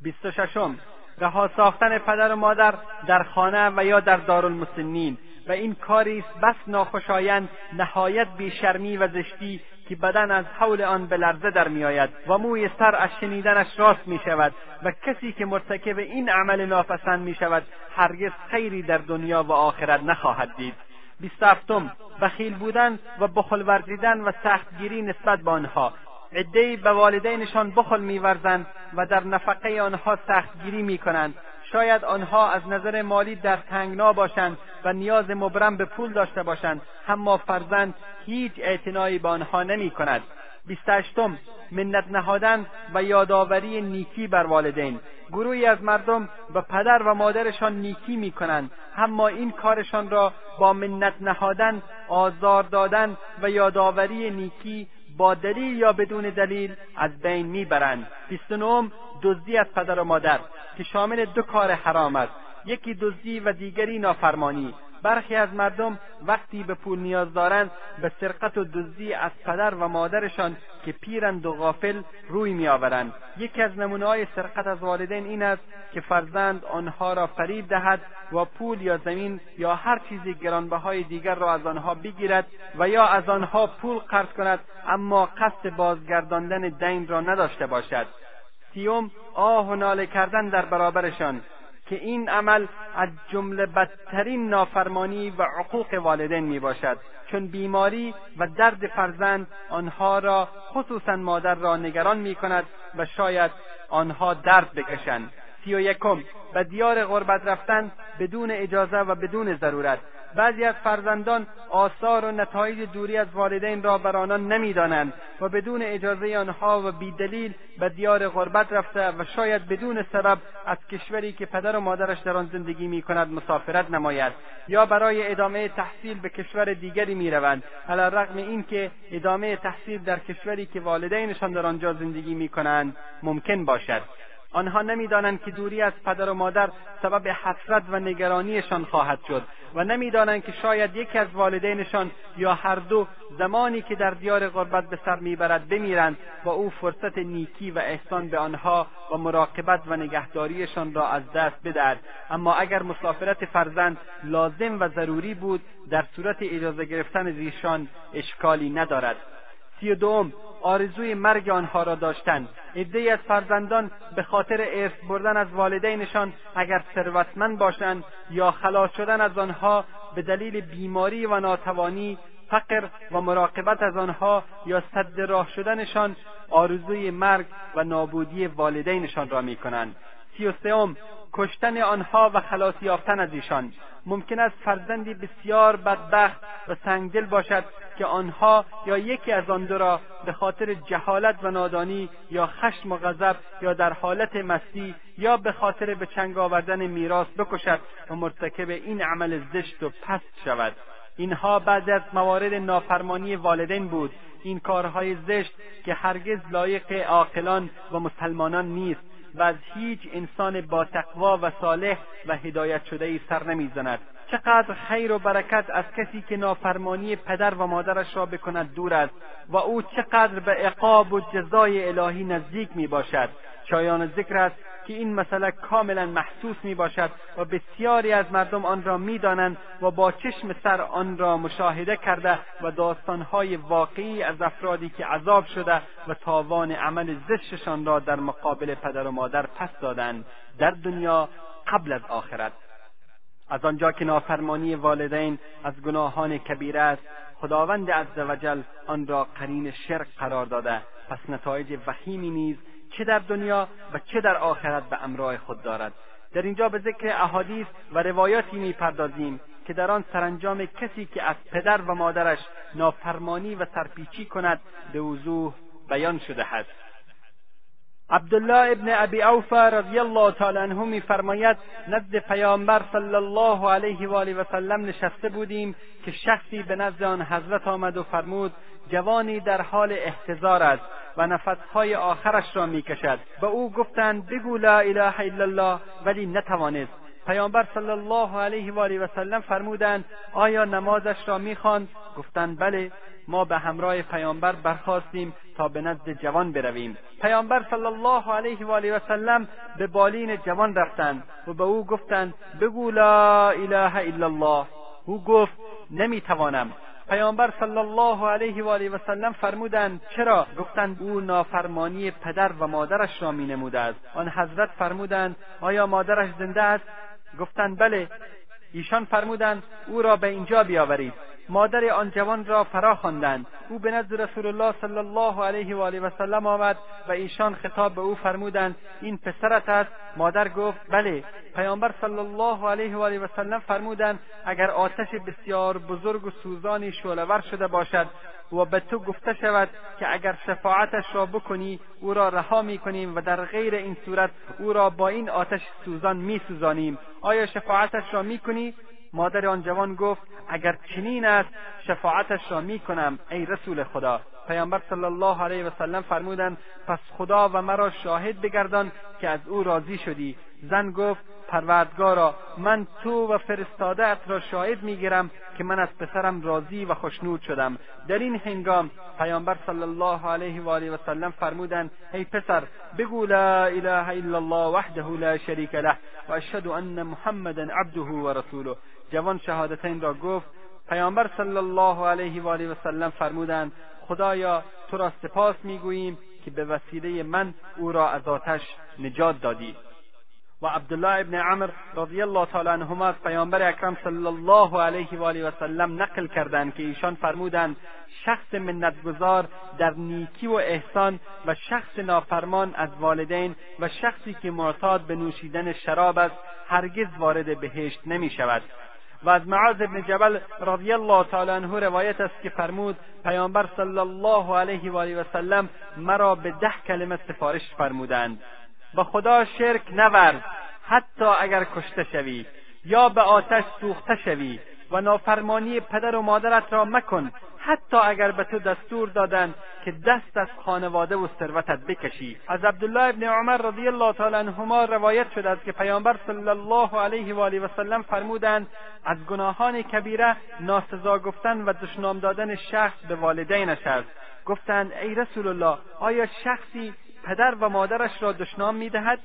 بیست و ششم رها ساختن پدر و مادر در خانه و یا در دارالمسنین و این کاری است بس ناخوشایند نهایت بیشرمی و زشتی که بدن از حول آن به لرزه در میآید و موی سر از شنیدنش راست می شود و کسی که مرتکب این عمل ناپسند می شود هرگز خیری در دنیا و آخرت نخواهد دید. بیست هفتم بخیل بودن و بخل ورزیدن و سختگیری نسبت به آنها. عدهای به والدینشان بخل میورزند و در نفقه آنها سختگیری می‌کنند. شاید آنها از نظر مالی در تنگنا باشند و نیاز مبرم به پول داشته باشند اما فرزند هیچ اعتنایی به آنها نمی کند. بیست هشتم منت نهادن و یادآوری نیکی بر والدین. گروهی از مردم به پدر و مادرشان نیکی می کنند اما این کارشان را با منت نهادن آزار دادن و یادآوری نیکی با دلیل یا بدون دلیل از بین می‌برند. بیست نهم دزدی از پدر و مادر که شامل دو کار حرام است. یکی دزدی و دیگری نافرمانی. برخی از مردم وقتی به پول نیاز دارند به سرقت و دزدی از پدر و مادرشان که پیرند و غافل روی میآورند. یکی از های سرقت از والدین این است که فرزند آنها را فریب دهد و پول یا زمین یا هر چیزی گرانبهای دیگر را از آنها بگیرد و یا از آنها پول قرض کند اما قصد بازگرداندن دین را نداشته باشد. سیوم آه و ناله کردن در برابرشان. که این عمل از جمله بدترین نافرمانی و عقوق والدین می باشد چون بیماری و درد فرزند آنها را خصوصا مادر را نگران می کند و شاید آنها درد بکشند. سی و یکم به دیار غربت رفتن بدون اجازه و بدون ضرورت. بعضی از فرزندان آثار و نتایج دوری از والدین را بر آنان نمی‌دانند و بدون اجازه آنها و بیدلیل به دیار غربت رفته و شاید بدون سبب از کشوری که پدر و مادرش در آن زندگی می کند مسافرت نماید یا برای ادامه تحصیل به کشور دیگری می‌روند. علی رغم اینکه ادامه تحصیل در کشوری که والدینشان در آنجا زندگی می کنند ممکن باشد. آنها نمی‌دانند که دوری از پدر و مادر سبب حسرت و نگرانیشان خواهد شد و نمی‌دانند که شاید یکی از والدینشان یا هر دو زمانی که در دیار غربت به سر می‌برد بمیرند و او فرصت نیکی و احسان به آنها و مراقبت و نگهداریشان را از دست بدهد. اما اگر مسافرت فرزند لازم و ضروری بود در صورت اجازه گرفتن زیشان اشکالی ندارد. سی دوم آرزوی مرگ آنها را داشتند. عدهای از فرزندان به خاطر ارث بردن از والدینشان اگر ثروتمند باشند یا خلاص شدن از آنها به دلیل بیماری و ناتوانی فقر و مراقبت از آنها یا صد راه شدنشان آرزوی مرگ و نابودی والدینشان را می‌کنند. سی و سوم کشتن آنها و خلاص یافتن از ایشان. ممکن است فرزندی بسیار بدبخت و سنگدل باشد که آنها یا یکی از آن دو را به خاطر جهالت و نادانی یا خشم و غضب یا در حالت مستی یا به خاطر به چنگ آوردن میراث بکشد و مرتکب این عمل زشت و پست شود. اینها بعضی از موارد نافرمانی والدین بود. این کارهای زشت که هرگز لایق عاقلان و مسلمانان نیست. و از هیچ انسان با تقوا و صالح و هدایت شده ای سر نمی‌زند. چقدر خیر و برکت از کسی که نافرمانی پدر و مادرش را بکند دور است و او چقدر به عقاب و جزای الهی نزدیک می باشد شایان ذکر است که این مسئله کاملا محسوس می باشد و بسیاری از مردم آن را می دانند و با چشم سر آن را مشاهده کرده و داستانهای واقعی از افرادی که عذاب شده و تاوان عمل زشتشان را در مقابل پدر و مادر پس دادند در دنیا قبل از آخرت. از آنجا که نافرمانی والدین از گناهان کبیره است خداوند عزوجل آن را قرین شرک قرار داده. پس نتایج وخیمی نیز چه در دنیا و چه در آخرت به امرای خود دارد. در اینجا به ذکر احادیث و روایاتی می‌پردازیم که در آن سرانجام کسی که از پدر و مادرش نافرمانی و سرپیچی کند به وضوح بیان شده است. عبدالله ابن ابی اوفا رضی الله تعالی عنه میفرماید نزد پیامبر صلی الله علیه و آله و سلم نشسته بودیم که شخصی به نزد آن حضرت آمد و فرمود جوانی در حال احتضار است و نفسهای آخرش را می‌کشد. به او گفتند بگو لا اله الا الله ولی نتوانست. پیامبر صلی الله علیه و آله و سلم فرمودند آیا نمازش را می‌خواند؟ گفتند بله ما به همراه پیامبر برخواستیم تا به نزد جوان برویم. پیامبر صلی الله علیه و آله و سلم به بالین جوان رفتند و به او گفتند بگو لا اله الا الله. او گفت نمی‌توانم. پیامبر صلی الله علیه و آله و سلم فرمودند چرا؟ گفتند او نافرمانی پدر و مادرش را مینموده است. آن حضرت فرمودند آیا مادرش زنده است؟ گفتند بله ایشان فرمودند او را به اینجا بیاورید. مادر آن جوان را فرا خواندند. او به نزد رسول الله صلی الله علیه و آله و سلم آمد و ایشان خطاب به او فرمودند این پسرت است. مادر گفت بله. پیامبر صلی الله علیه و آله و سلم فرمودند اگر آتش بسیار بزرگ و سوزانی شعلهور شده باشد و به تو گفته شود که اگر شفاعتش را بکنی او را رها می‌کنیم و در غیر این صورت او را با این آتش سوزان میسوزانیم. آیا شفاعتش را می‌کنی؟ مادر آن جوان گفت اگر چنین است شفاعتش را می‌کنم ای رسول خدا. پیامبر صلی الله علیه و سلم فرمودند پس خدا و مرا شاهد بگردان که از او راضی شدی. زن گفت پروردگارا من تو و فرستاده را شاهد می‌گیرم که من از پسرم راضی و خشنود شدم. در این هنگام پیامبر صلی الله علیه و آله و سلم فرمودند ای پسر بگو لا اله الا الله وحده لا شریک له و اشهد ان محمدا عبده و رسوله. جوان شهادتین را گفت پیامبر صلی الله علیه و آله و سلم فرمودند خدایا تو را سپاس می‌گوییم که به وسیله من او را از آتش نجات دادی. و عبدالله ابن عمر رضی الله تعالی عنهما از پیامبر اکرم صلی الله علیه و آله و سلم نقل کردند که ایشان فرمودند شخص منتگزار در نیکی و احسان و شخص نافرمان از والدین و شخصی که معتاد به نوشیدن شراب است هرگز وارد بهشت نمی شود و از معاذ بن جبل رضی الله تعالی عنه روایت است که فرمود پیامبر صلی الله علیه و آله و سلم مرا به ده کلمه سفارش فرمودند. و خدا شرک نورد حتی اگر کشته شوی یا به آتش سوخته شوی و نافرمانی پدر و مادرت را مکن. حتی اگر به تو دستور دادند که دست از خانواده و ثروتت بکشی. از عبدالله ابن عمر رضی الله تعالی عنهما روایت شده است که پیامبر صلی الله علیه و آله و سلم فرمودند از گناهان کبیره ناسزا گفتن و دشنام دادن شخص به والدینش است. گفتند ای رسول الله آیا شخصی پدر و مادرش را دشنام می‌دهد؟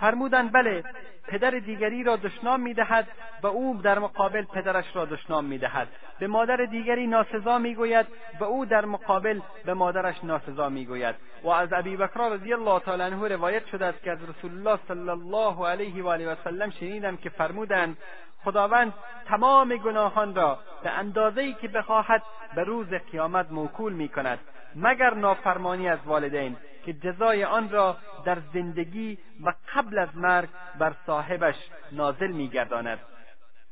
فرمودند بله پدر دیگری را دشنام می‌دهد و او در مقابل پدرش را دشنام می‌دهد. به مادر دیگری ناسزا می‌گوید و او در مقابل به مادرش ناسزا می‌گوید. و از ابی بکر رضی الله تعالی عنه روایت شده است که از رسول الله صلی الله علیه و آله و سلم شنیدم که فرمودند خداوند تمام گناهان را به اندازه‌ای که بخواهد به روز قیامت موکول می‌کند مگر نافرمانی از والدین. که جزای آن را در زندگی و قبل از مرگ بر صاحبش نازل میگرداند.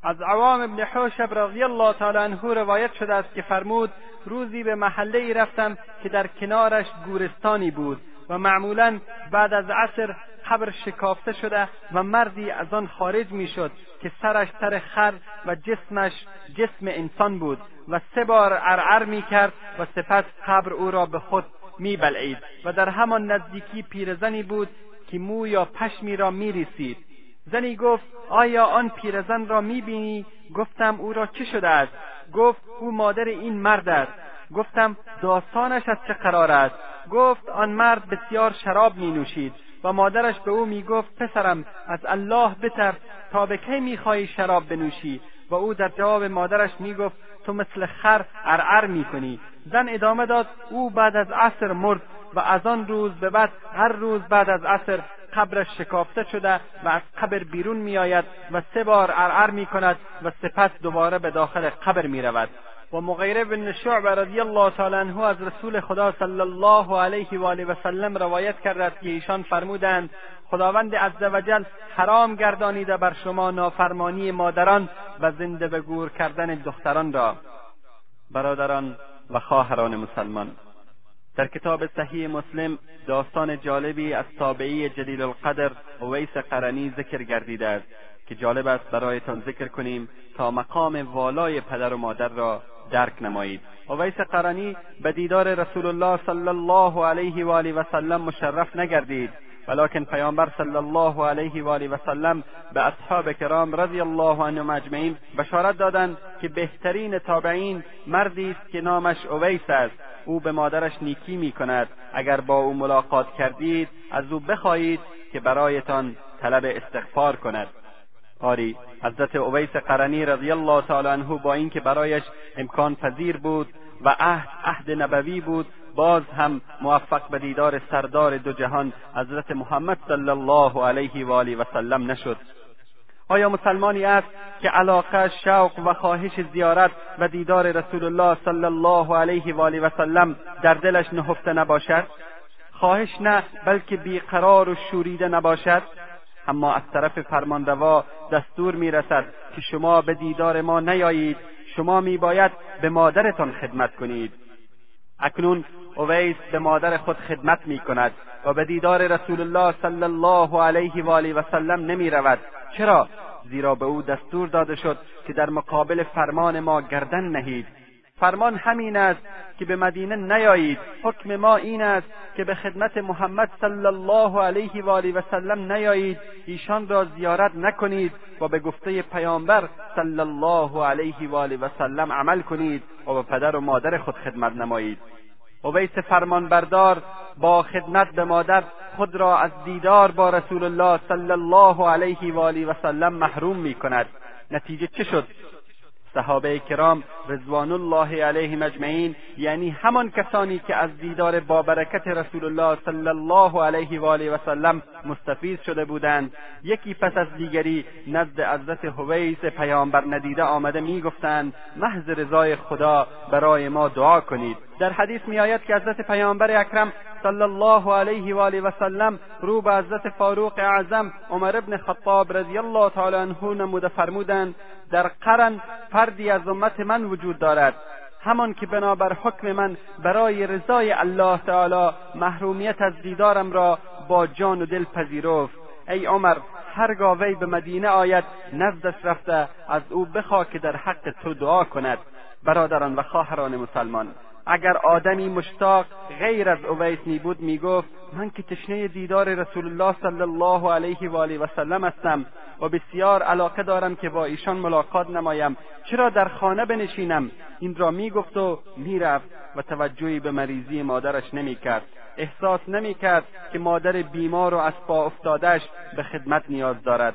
از عوام ابن حوشب رضی الله تعالی عنه روایت شده است که فرمود روزی به محله ای رفتم که در کنارش گورستانی بود و معمولا بعد از عصر قبر شکافته شده و مردی از آن خارج می‌شد که سرش سر خر و جسمش جسم انسان بود و سه بار ارعر می‌کرد و سپس قبر او را به خود میبلعید و در همان نزدیکی پیرزنی بود که مو یا پشمی را میریسید. زنی گفت آیا آن پیرزن را می‌بینی؟ گفتم او را چه شده است؟ گفت او مادر این مرد است. گفتم داستانش از چه قرار است؟ گفت آن مرد بسیار شراب می نوشید و مادرش به او می گفت پسرم از الله بترس تا به کی می‌خواهی شراب بنوشی؟ و او در جواب مادرش می گفت تو مثل خر ارعر می کنی زن ادامه داد او بعد از عصر مرد و از آن روز به بعد هر روز بعد از عصر قبرش شکافته شده و از قبر بیرون میآید و سه بار ارعر می کند و سپس دوباره به داخل قبر می رود و مغیره بن شعب رضی الله تعالی عنه از رسول خدا صلی الله علیه و آله و سلم روایت کرده است که ایشان فرمودند خداوند عزوجل حرام گردانیده بر شما نافرمانی مادران و زنده به گور کردن دختران را. برادران و خواهران مسلمان. در کتاب صحیح مسلم داستان جالبی از تابعی جلیل القدر ویس قرنی ذکر گردیده است که جالب است برایتان ذکر کنیم تا مقام والای پدر و مادر را درک نمایید. اویس قرنی به دیدار رسول الله صلی الله علیه و آله و سلم مشرف نگردید. ولکن پیامبر صلی الله علیه و آله و سلم به اصحاب کرام رضی الله عنهم اجمعین بشارت دادند که بهترین تابعین مردی است که نامش اویس است. او به مادرش نیکی می کند اگر با او ملاقات کردید از او بخواهید که برایتان طلب استغفار کند. آری حضرت اویس قرنی رضی الله تعالی عنه با اینکه برایش امکان پذیر بود و عهد عهد نبوی بود باز هم موفق به دیدار سردار دو جهان حضرت محمد صلی الله علیه و آله و سلم نشد. آیا مسلمانی است که علاقه شوق و خواهش زیارت و دیدار رسول الله صلی الله علیه و آله و سلم در دلش نهفته نباشد؟ خواهش نه بلکه بیقرار و شوریده نباشد. اما از طرف فرمانروا دستور می‌رسد که شما به دیدار ما نیایید. شما میباید به مادرتان خدمت کنید. اکنون اویس به مادر خود خدمت می کند و به دیدار رسول الله صلی الله علیه و آله و سلم نمی رود چرا؟ زیرا به او دستور داده شد که در مقابل فرمان ما گردن نهید. فرمان همین است که به مدینه نیایید. حکم ما این است که به خدمت محمد صلی الله علیه و آله و سلم نیایید. ایشان را زیارت نکنید و به گفته پیامبر صلی الله علیه و آله و سلم عمل کنید و به پدر و مادر خود خدمت نمایید. اویس فرمانبردار با خدمت به مادر خود را از دیدار با رسول الله صلی الله علیه و آله و سلم محروم می کند. نتیجه چه شد؟ صحابه کرام رضوان الله علیهم اجمعین یعنی همان کسانی که از دیدار با برکت رسول الله صلی الله علیه و آله و سلم مستفیض شده بودند. یکی پس از دیگری نزد حضرت حویس پیامبر ندیده آمده می‌گفتند محض رضای خدا برای ما دعا کنید. در حدیث میآید که حضرت پیامبر اکرم صلی الله علیه و آله و سلم رو به حضرت فاروق اعظم عمر ابن خطاب رضی الله تعالی عنه نموده فرمودند در قرن فردی از امت من وجود دارد. همان که بنابر حکم من برای رضای الله تعالی محرومیت از دیدارم را با جان و دل پذیرفت. ای عمر هرگاه وی به مدینه آید نزدش رفته از او بخواه که در حق تو دعا کند. برادران و خواهران مسلمان اگر آدمی مشتاق غیر از اویس می بود می‌گفت من که تشنه دیدار رسول الله صلی الله علیه و آله و سلم هستم و بسیار علاقه دارم که با ایشان ملاقات نمایم. چرا در خانه بنشینم؟ این را می‌گفت و می‌رفت و توجهی به مریضی مادرش نمی‌کرد. احساس نمی‌کرد که مادر بیمار و از پا افتادهش به خدمت نیاز دارد.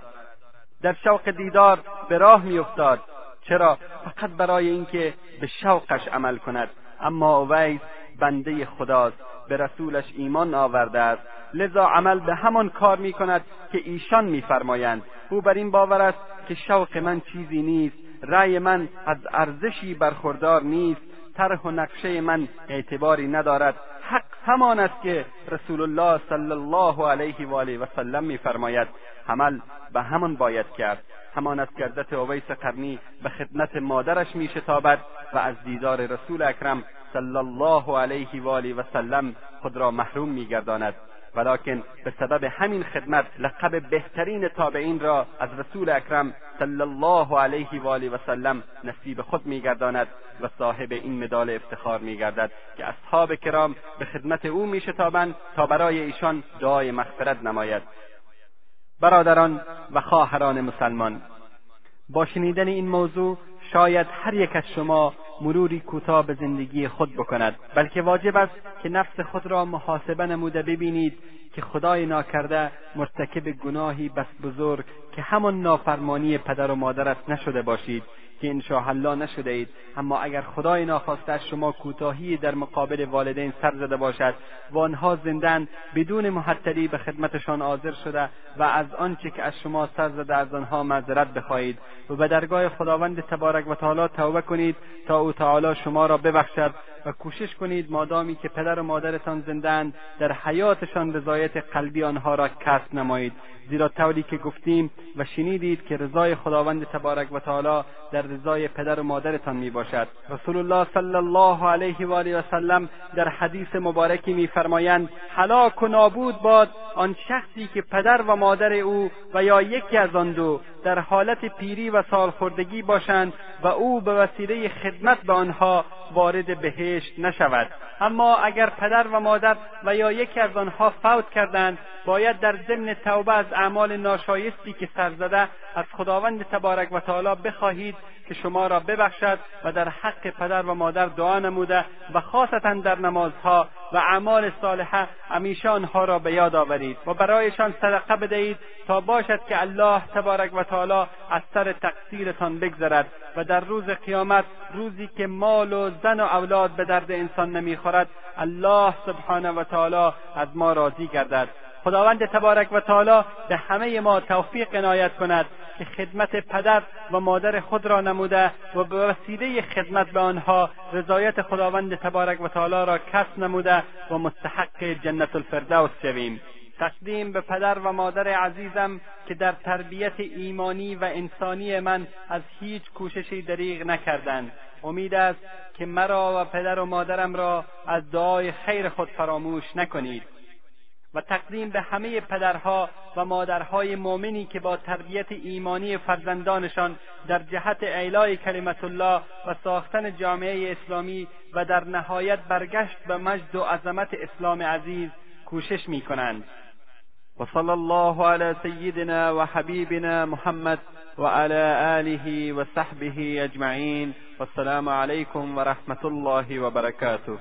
در شوق دیدار به راه میافتاد. چرا؟ فقط برای اینکه به شوقش عمل کند. اما اویس بنده خداست به رسولش ایمان آورده است. لذا عمل به همان کار می کند که ایشان میفرمایند. او بر این باور است که شوق من چیزی نیست رأی من از ارزشی برخوردار نیست طرح و نقشه من اعتباری ندارد. حق همان است که رسول الله صلی الله علیه و آله و سلم میفرماید. عمل به همان باید کرد. همان که حضرت اویس قرنی به خدمت مادرش میشتابد و از دیدار رسول اکرم صلی الله علیه و آله و سلم خود را محروم میگرداند. ولکن به سبب همین خدمت لقب بهترین تابعین را از رسول اکرم صلی الله علیه و آله و سلم نصیب خود میگرداند و صاحب این مدال افتخار میگردد که اصحاب کرام به خدمت او میشتابند تا برای ایشان دعای مغفرت نماید. برادران و خواهران مسلمان. با شنیدن این موضوع شاید هر یک از شما مروری کوتاه به زندگی خود بکند بلکه واجب است که نفس خود را محاسبه نموده ببینید که خدای ناکرده مرتکب گناهی بس بزرگ که همان نافرمانی پدر و مادر است نشده باشید. که انشاءالله نشده اید. اما اگر خدای ناخواسته شما کوتاهی در مقابل والدین سر زده باشد و آنها زندن بدون محتلی به خدمتشان حاضر شده و از آنچه که از شما سر زده از آنها معذرت بخواهید. و به درگاه خداوند تبارک و تعالی توبه کنید تا او تعالی شما را ببخشد کوشش کنید مادامی که پدر و مادرتان زندند در حیاتشان رضایت قلبی آنها را کسب نمایید. زیرا طوری که گفتیم و شنیدید که رضای خداوند تبارک و تعالی در رضای پدر و مادرتان می باشد رسول الله صلی الله علیه و آله و سلم در حدیث مبارکی میفرمایند هلاک و نابود باد آن شخصی که پدر و مادر او و یا یکی از آن دو در حالت پیری و سالخوردگی باشند و او به وسیله خدمت به آنها وارد بهشت نشود. اما اگر پدر و مادر و یا یکی از آنها فوت کردند باید در ضمن توبه از اعمال ناشایستی که سر زده از خداوند تبارک و تعالی بخواهید که شما را ببخشد و در حق پدر و مادر دعا نموده و خاصتا در نمازها و اعمال صالحه همیشه آنها را به یاد آورید و برایشان صدقه بدهید تا باشد که الله تبارک و تعالی از سر تقصیرتان بگذرد و در روز قیامت روزی که مال و زن و اولاد به درد انسان نمی‌خورد الله سبحانه و تعالی از ما راضی گردد. خداوند تبارک و تعالی به همه ما توفیق عنایت کند که خدمت پدر و مادر خود را نموده و به وسیله خدمت به آنها رضایت خداوند تبارک و تعالی را کسب نموده و مستحق جنت الفردوس شویم. تقدیم به پدر و مادر عزیزم که در تربیت ایمانی و انسانی من از هیچ کوششی دریغ نکردند. امید است که مرا و پدر و مادرم را از دعای خیر خود فراموش نکنید. و تقدیم به همه پدرها و مادرهای مؤمنی که با تربیت ایمانی فرزندانشان در جهت اعلای کلمت الله و ساختن جامعه اسلامی و در نهایت برگشت به مجد و عظمت اسلام عزیز کوشش می کنند وصلى الله على سيدنا وحبيبنا محمد وعلى آله وصحبه أجمعين والسلام عليكم ورحمة الله وبركاته.